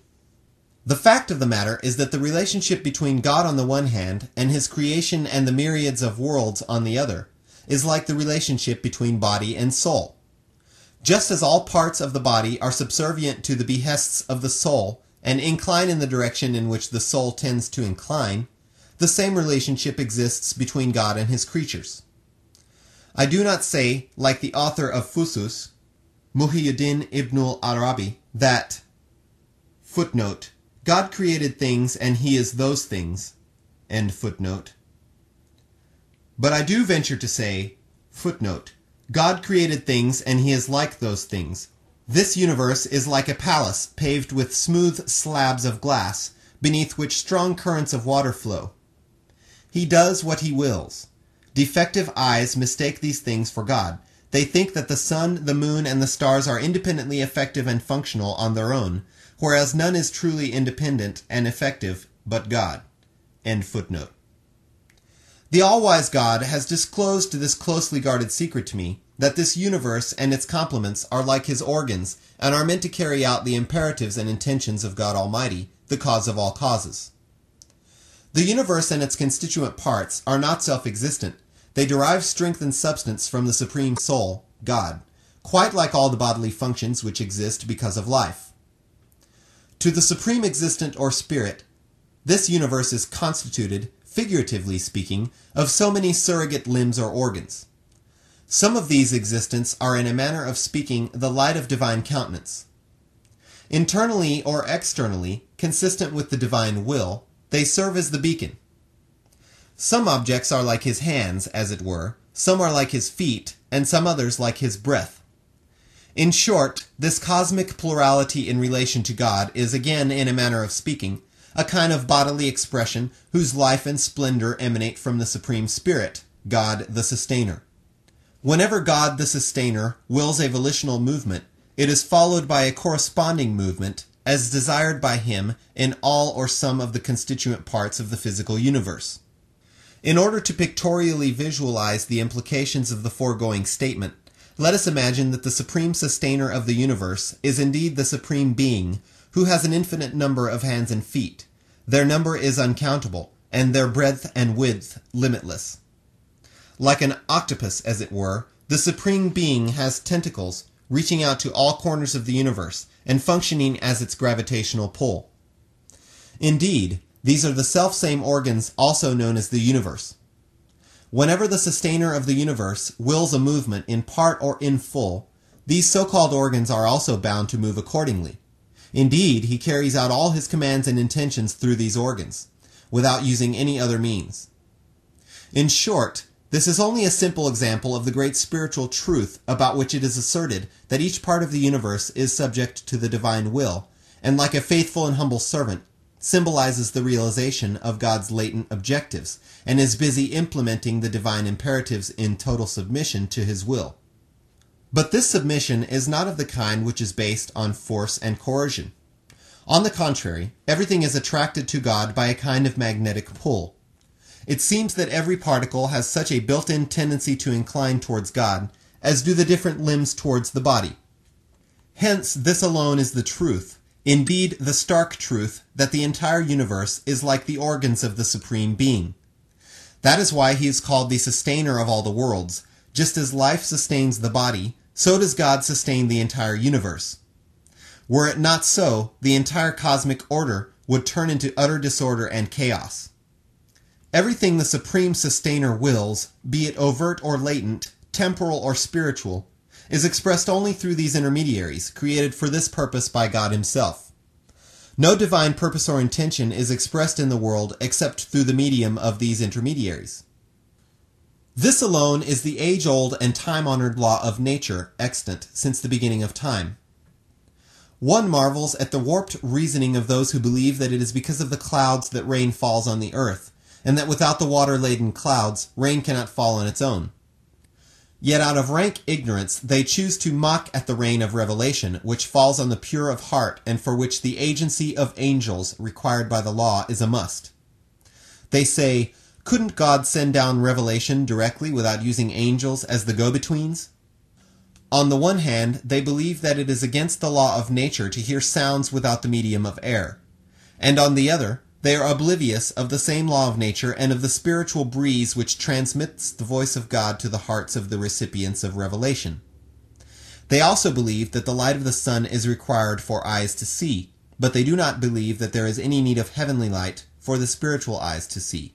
The fact of the matter is that the relationship between God on the one hand and his creation and the myriads of worlds on the other is like the relationship between body and soul. Just as all parts of the body are subservient to the behests of the soul and incline in the direction in which the soul tends to incline, the same relationship exists between God and his creatures. I do not say, like the author of Fusus, Muhyiddin ibn al-Arabi, that footnote God created things and he is those things, end footnote. But I do venture to say, footnote, God created things and he is like those things. This universe is like a palace paved with smooth slabs of glass, beneath which strong currents of water flow. He does what he wills. Defective eyes mistake these things for God. They think that the sun, the moon, and the stars are independently effective and functional on their own, whereas none is truly independent and effective but God. End footnote. The all-wise God has disclosed this closely guarded secret to me, that this universe and its complements are like his organs and are meant to carry out the imperatives and intentions of God Almighty, the cause of all causes. The universe and its constituent parts are not self-existent. They derive strength and substance from the Supreme Soul, God, quite like all the bodily functions which exist because of life. To the Supreme Existent or Spirit, this universe is constituted, figuratively speaking, of so many surrogate limbs or organs. Some of these existents are in a manner of speaking the light of divine countenance. Internally or externally, consistent with the divine will, they serve as the beacon. Some objects are like his hands, as it were, some are like his feet, and some others like his breath. In short, this cosmic plurality in relation to God is again, in a manner of speaking, a kind of bodily expression whose life and splendor emanate from the Supreme Spirit, God the Sustainer. Whenever God the Sustainer wills a volitional movement, it is followed by a corresponding movement as desired by him in all or some of the constituent parts of the physical universe. In order to pictorially visualize the implications of the foregoing statement, let us imagine that the supreme sustainer of the universe is indeed the supreme being, who has an infinite number of hands and feet. Their number is uncountable, and their breadth and width limitless. Like an octopus, as it were, the supreme being has tentacles reaching out to all corners of the universe and functioning as its gravitational pull. Indeed, these are the self-same organs also known as the universe. Whenever the sustainer of the universe wills a movement in part or in full, these so-called organs are also bound to move accordingly. Indeed, he carries out all his commands and intentions through these organs, without using any other means. In short, this is only a simple example of the great spiritual truth about which it is asserted that each part of the universe is subject to the divine will, and like a faithful and humble servant, symbolizes the realization of God's latent objectives and is busy implementing the divine imperatives in total submission to his will. But this submission is not of the kind which is based on force and coercion. On the contrary, everything is attracted to God by a kind of magnetic pull. It seems that every particle has such a built-in tendency to incline towards God as do the different limbs towards the body. Hence, this alone is the truth, indeed the stark truth, that the entire universe is like the organs of the Supreme Being. That is why he is called the sustainer of all the worlds. Just as life sustains the body, so does God sustain the entire universe. Were it not so, the entire cosmic order would turn into utter disorder and chaos. Everything the Supreme Sustainer wills, be it overt or latent, temporal or spiritual, is expressed only through these intermediaries, created for this purpose by God Himself. No divine purpose or intention is expressed in the world except through the medium of these intermediaries. This alone is the age old and time honored law of nature extant since the beginning of time. One marvels at the warped reasoning of those who believe that it is because of the clouds that rain falls on the earth, and that without the water laden clouds, rain cannot fall on its own. Yet out of rank ignorance they choose to mock at the rain of revelation, which falls on the pure of heart, and for which the agency of angels required by the law is a must. They say, couldn't God send down revelation directly without using angels as the go-betweens? On the one hand, they believe that it is against the law of nature to hear sounds without the medium of air. And on the other, they are oblivious of the same law of nature and of the spiritual breeze which transmits the voice of God to the hearts of the recipients of revelation. They also believe that the light of the sun is required for eyes to see, but they do not believe that there is any need of heavenly light for the spiritual eyes to see.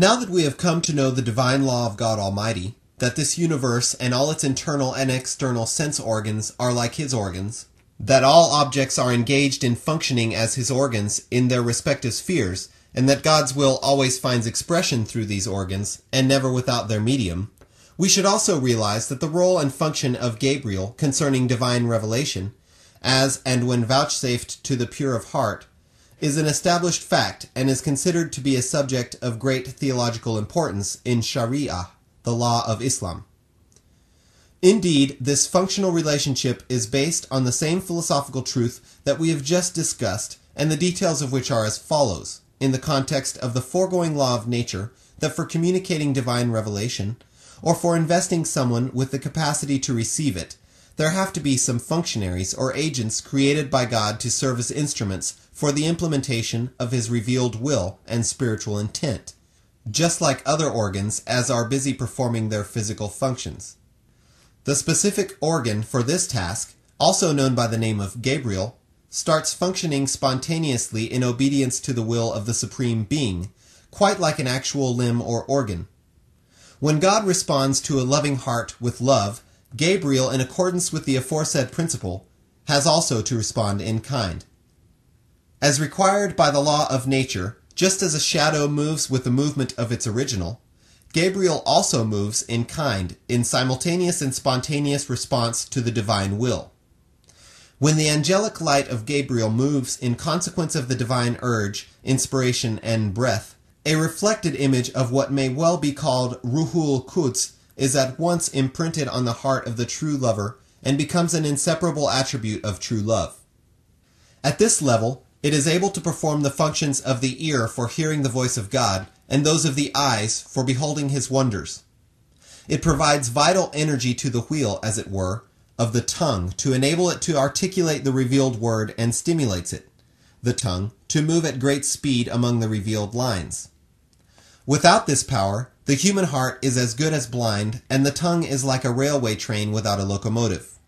Now that we have come to know the divine law of God Almighty, that this universe and all its internal and external sense organs are like His organs, that all objects are engaged in functioning as his organs in their respective spheres, and that God's will always finds expression through these organs, and never without their medium, we should also realize that the role and function of Gabriel concerning divine revelation, as and when vouchsafed to the pure of heart, is an established fact and is considered to be a subject of great theological importance in Sharia, the law of Islam. Indeed, this functional relationship is based on the same philosophical truth that we have just discussed, and the details of which are as follows, in the context of the foregoing law of nature, that for communicating divine revelation, or for investing someone with the capacity to receive it, there have to be some functionaries or agents created by God to serve as instruments for the implementation of his revealed will and spiritual intent, just like other organs as are busy performing their physical functions. The specific organ for this task, also known by the name of Gabriel, starts functioning spontaneously in obedience to the will of the Supreme Being, quite like an actual limb or organ. When God responds to a loving heart with love, Gabriel, in accordance with the aforesaid principle, has also to respond in kind. As required by the law of nature, just as a shadow moves with the movement of its original, Gabriel also moves in kind, in simultaneous and spontaneous response to the divine will. When the angelic light of Gabriel moves in consequence of the divine urge, inspiration, and breath, a reflected image of what may well be called Ruhul Quds is at once imprinted on the heart of the true lover and becomes an inseparable attribute of true love. At this level, it is able to perform the functions of the ear for hearing the voice of God and those of the eyes for beholding his wonders. It provides vital energy to the wheel, as it were, of the tongue to enable it to articulate the revealed word and stimulates it, the tongue, to move at great speed among the revealed lines. Without this power, the human heart is as good as blind, and the tongue is like a railway train without a locomotive.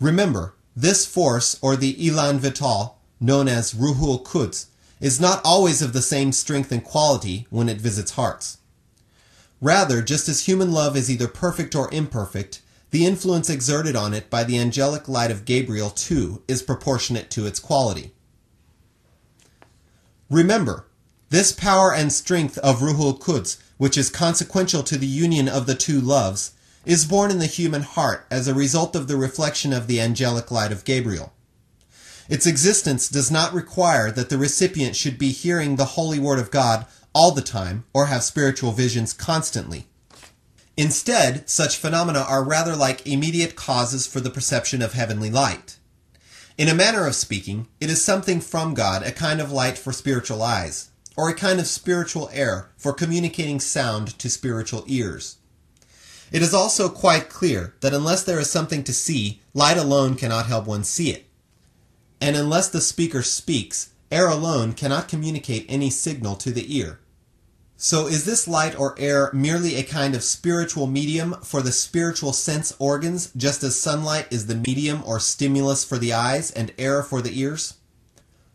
Remember, this force, or the Elan Vital, known as Ruhul Quds, is not always of the same strength and quality when it visits hearts. Rather, just as human love is either perfect or imperfect, the influence exerted on it by the angelic light of Gabriel, too, is proportionate to its quality. Remember, this power and strength of Ruhul Quds, which is consequential to the union of the two loves, is born in the human heart as a result of the reflection of the angelic light of Gabriel. Its existence does not require that the recipient should be hearing the holy word of God all the time or have spiritual visions constantly. Instead, such phenomena are rather like immediate causes for the perception of heavenly light. In a manner of speaking, it is something from God, a kind of light for spiritual eyes, or a kind of spiritual air for communicating sound to spiritual ears. It is also quite clear that unless there is something to see, light alone cannot help one see it and unless the speaker speaks, air alone cannot communicate any signal to the ear. So is this light or air merely a kind of spiritual medium for the spiritual sense organs, just as sunlight is the medium or stimulus for the eyes and air for the ears?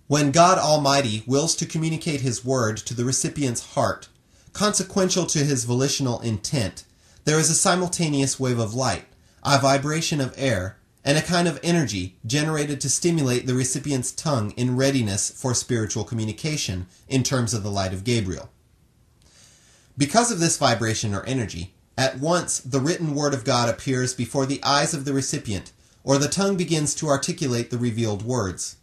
When God Almighty wills to communicate His word to the recipient's heart, consequential to His volitional intent, there is a simultaneous wave of light, a vibration of air, and a kind of energy generated to stimulate the recipient's tongue in readiness for spiritual communication in terms of the light of Gabriel. Because of this vibration or energy, at once the written word of God appears before the eyes of the recipient, or the tongue begins to articulate the revealed words.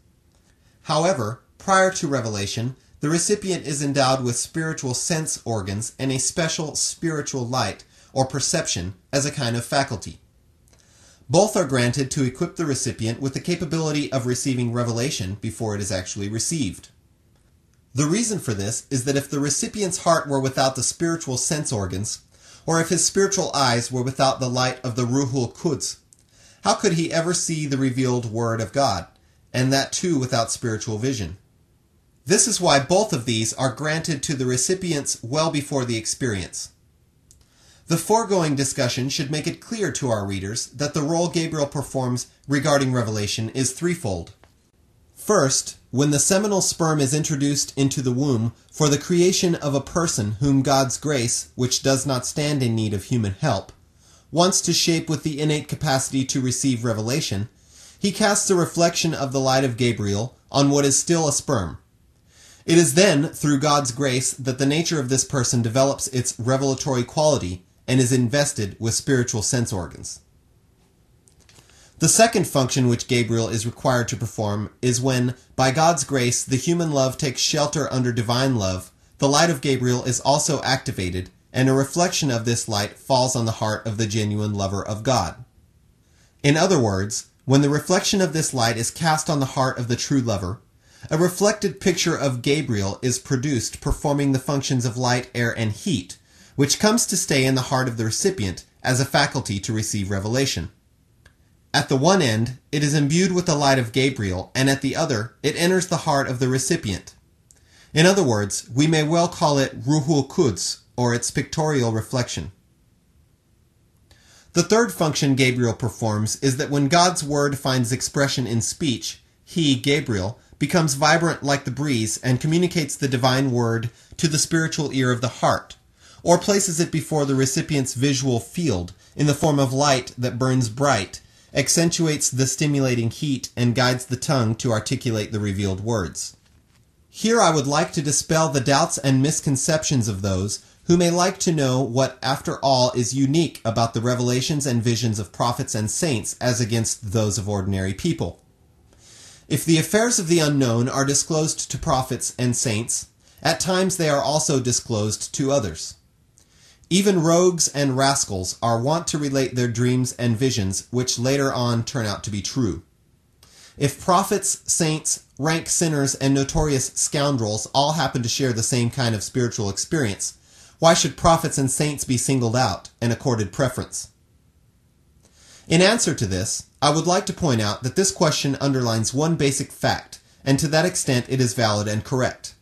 However, prior to revelation, the recipient is endowed with spiritual sense organs and a special spiritual light or perception as a kind of faculty. Both are granted to equip the recipient with the capability of receiving revelation before it is actually received. The reason for this is that if the recipient's heart were without the spiritual sense organs, or if his spiritual eyes were without the light of the Ruhul Quds, how could he ever see the revealed Word of God, and that too without spiritual vision? This is why both of these are granted to the recipients well before the experience. The foregoing discussion should make it clear to our readers that the role Gabriel performs regarding revelation is threefold. First, when the seminal sperm is introduced into the womb for the creation of a person whom God's grace, which does not stand in need of human help, wants to shape with the innate capacity to receive revelation, he casts a reflection of the light of Gabriel on what is still a sperm. It is then, through God's grace, that the nature of this person develops its revelatory quality and is invested with spiritual sense organs. The second function which Gabriel is required to perform is when, by God's grace, the human love takes shelter under divine love, the light of Gabriel is also activated, and a reflection of this light falls on the heart of the genuine lover of God. In other words, when the reflection of this light is cast on the heart of the true lover, a reflected picture of Gabriel is produced performing the functions of light, air, and heat, which comes to stay in the heart of the recipient as a faculty to receive revelation. At the one end, it is imbued with the light of Gabriel, and at the other, it enters the heart of the recipient. In other words, we may well call it Ruhul Quds, or its pictorial reflection. The third function Gabriel performs is that when God's word finds expression in speech, he, Gabriel, becomes vibrant like the breeze and communicates the divine word to the spiritual ear of the heart, or places it before the recipient's visual field in the form of light that burns bright accentuates the stimulating heat, and guides the tongue to articulate the revealed words. Here I would like to dispel the doubts and misconceptions of those who may like to know what, after all, is unique about the revelations and visions of prophets and saints as against those of ordinary people. If the affairs of the unknown are disclosed to prophets and saints, at times they are also disclosed to others. Even rogues and rascals are wont to relate their dreams and visions, which later on turn out to be true. If prophets, saints, rank sinners, and notorious scoundrels all happen to share the same kind of spiritual experience, why should prophets and saints be singled out and accorded preference? In answer to this, I would like to point out that this question underlines one basic fact, and to that extent it is valid and correct.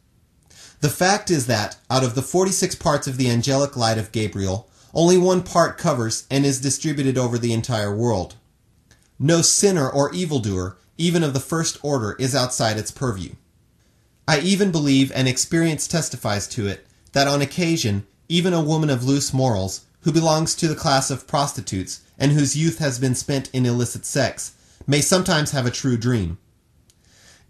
The fact is that, out of the 46 parts of the angelic light of Gabriel, only one part covers and is distributed over the entire world. No sinner or evildoer, even of the first order, is outside its purview. I even believe, and experience testifies to it, that on occasion, even a woman of loose morals, who belongs to the class of prostitutes, and whose youth has been spent in illicit sex, may sometimes have a true dream.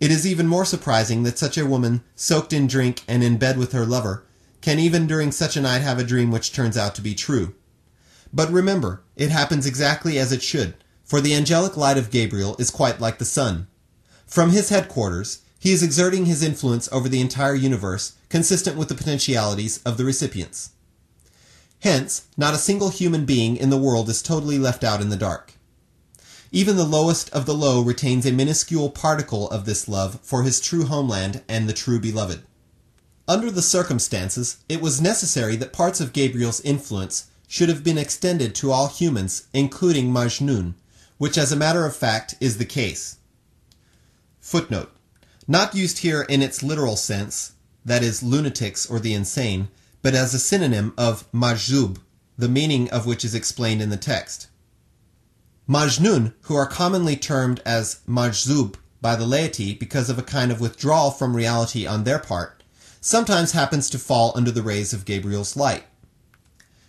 It is even more surprising that such a woman, soaked in drink and in bed with her lover, can even during such a night have a dream which turns out to be true. But remember, it happens exactly as it should, for the angelic light of Gabriel is quite like the sun. From his headquarters, he is exerting his influence over the entire universe, consistent with the potentialities of the recipients. Hence, not a single human being in the world is totally left out in the dark. Even the lowest of the low retains a minuscule particle of this love for his true homeland and the true beloved. Under the circumstances, it was necessary that parts of Gabriel's influence should have been extended to all humans, including Majnun, which as a matter of fact is the case. Footnote. Not used here in its literal sense, that is, lunatics or the insane, but as a synonym of majzub, the meaning of which is explained in the text. Majnun, who are commonly termed as majzub by the laity because of a kind of withdrawal from reality on their part, sometimes happens to fall under the rays of Gabriel's light.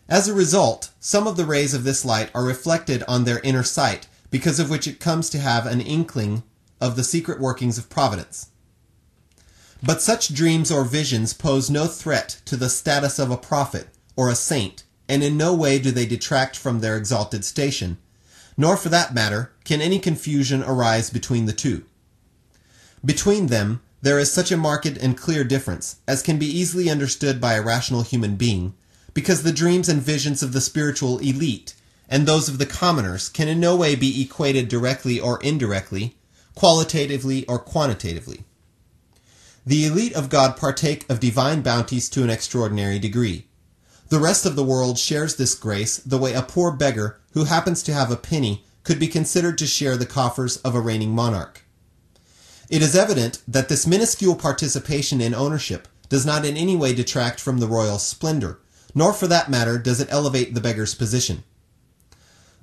As a result, some of the rays of this light are reflected on their inner sight, because of which it comes to have an inkling of the secret workings of providence. But such dreams or visions pose no threat to the status of a prophet or a saint, and in no way do they detract from their exalted station, nor for that matter can any confusion arise between the two. Between them, there is such a marked and clear difference as can be easily understood by a rational human being, because the dreams and visions of the spiritual elite and those of the commoners can in no way be equated directly or indirectly, qualitatively or quantitatively. The elite of God partake of divine bounties to an extraordinary degree. The rest of the world shares this grace the way a poor beggar who happens to have a penny could be considered to share the coffers of a reigning monarch. It is evident that this minuscule participation in ownership does not in any way detract from the royal splendor, nor for that matter does it elevate the beggar's position.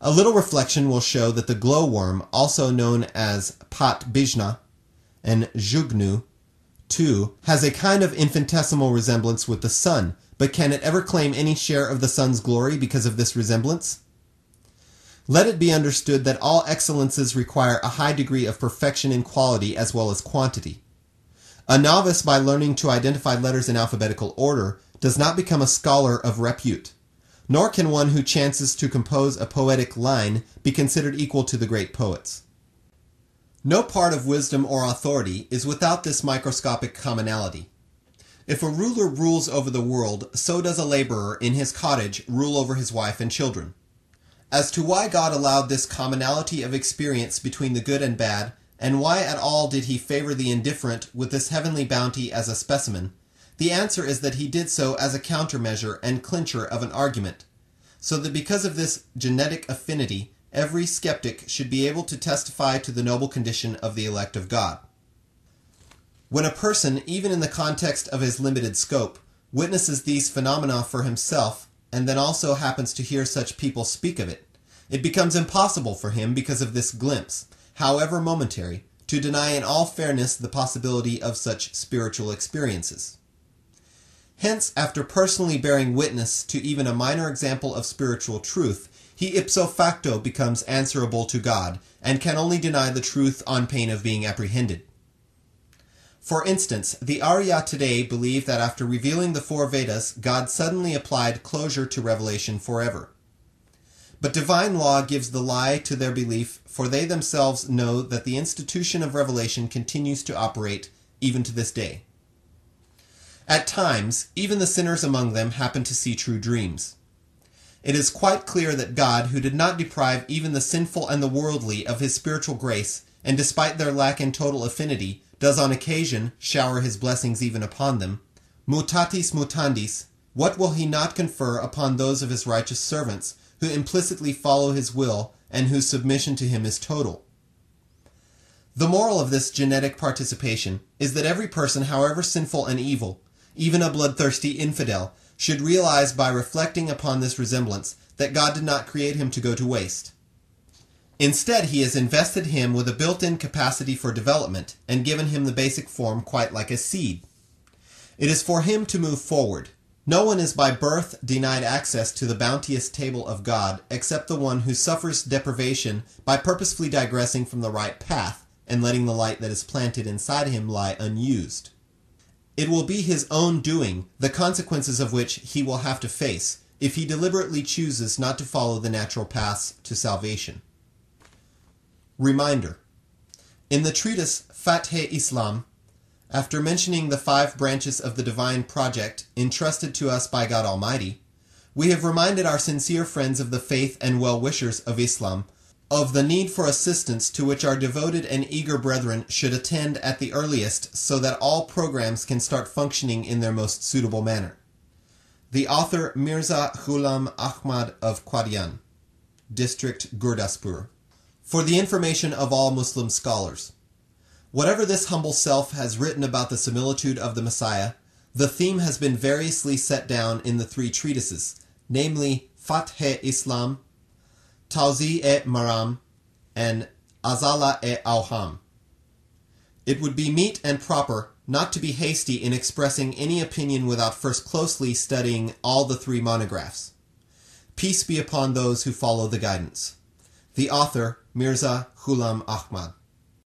A little reflection will show that the glowworm, also known as Pat Bijna and Jugnu, too, has a kind of infinitesimal resemblance with the sun, but can it ever claim any share of the sun's glory because of this resemblance? Let it be understood that all excellences require a high degree of perfection in quality as well as quantity. A novice, by learning to identify letters in alphabetical order, does not become a scholar of repute, nor can one who chances to compose a poetic line be considered equal to the great poets. No part of wisdom or authority is without this microscopic commonality. If a ruler rules over the world, so does a laborer in his cottage rule over his wife and children. As to why God allowed this commonality of experience between the good and bad, and why at all did he favor the indifferent with this heavenly bounty as a specimen, the answer is that he did so as a countermeasure and clincher of an argument, so that because of this genetic affinity, every skeptic should be able to testify to the noble condition of the elect of God. When a person, even in the context of his limited scope, witnesses these phenomena for himself, and then also happens to hear such people speak of it, it becomes impossible for him, because of this glimpse, however momentary, to deny in all fairness the possibility of such spiritual experiences. Hence, after personally bearing witness to even a minor example of spiritual truth, he ipso facto becomes answerable to God, and can only deny the truth on pain of being apprehended. For instance, the Arya today believe that after revealing the four Vedas, God suddenly applied closure to revelation forever. But divine law gives the lie to their belief, for they themselves know that the institution of revelation continues to operate even to this day. At times, even the sinners among them happen to see true dreams. It is quite clear that God, who did not deprive even the sinful and the worldly of his spiritual grace, and despite their lack in total affinity, does on occasion shower his blessings even upon them, mutatis mutandis, what will he not confer upon those of his righteous servants, who implicitly follow his will, and whose submission to him is total? The moral of this genetic participation is that every person, however sinful and evil, even a bloodthirsty infidel, should realize by reflecting upon this resemblance that God did not create him to go to waste. Instead, he has invested him with a built in capacity for development and given him the basic form quite like a seed. It is for him to move forward. No one is by birth denied access to the bounteous table of God except the one who suffers deprivation by purposefully digressing from the right path and letting the light that is planted inside him lie unused. It will be his own doing, the consequences of which he will have to face if he deliberately chooses not to follow the natural paths to salvation. Reminder In the treatise Fath-e Islam, after mentioning the five branches of the divine project entrusted to us by God Almighty, we have reminded our sincere friends of the faith and well wishers of Islam of the need for assistance to which our devoted and eager brethren should attend at the earliest so that all programs can start functioning in their most suitable manner. The author Mirza Ghulam Ahmad of Qadian, District Gurdaspur. For the information of all Muslim scholars. Whatever this humble self has written about the similitude of the Messiah, The theme has been variously set down in the three treatises, namely Fath-e-Islam, Tawzi-e-Maram, and Azala-e-Awham. It would be meet and proper not to be hasty in expressing any opinion without first closely studying all the three monographs. Peace be upon those who follow the guidance. The author, Mirza Ghulam Ahmad.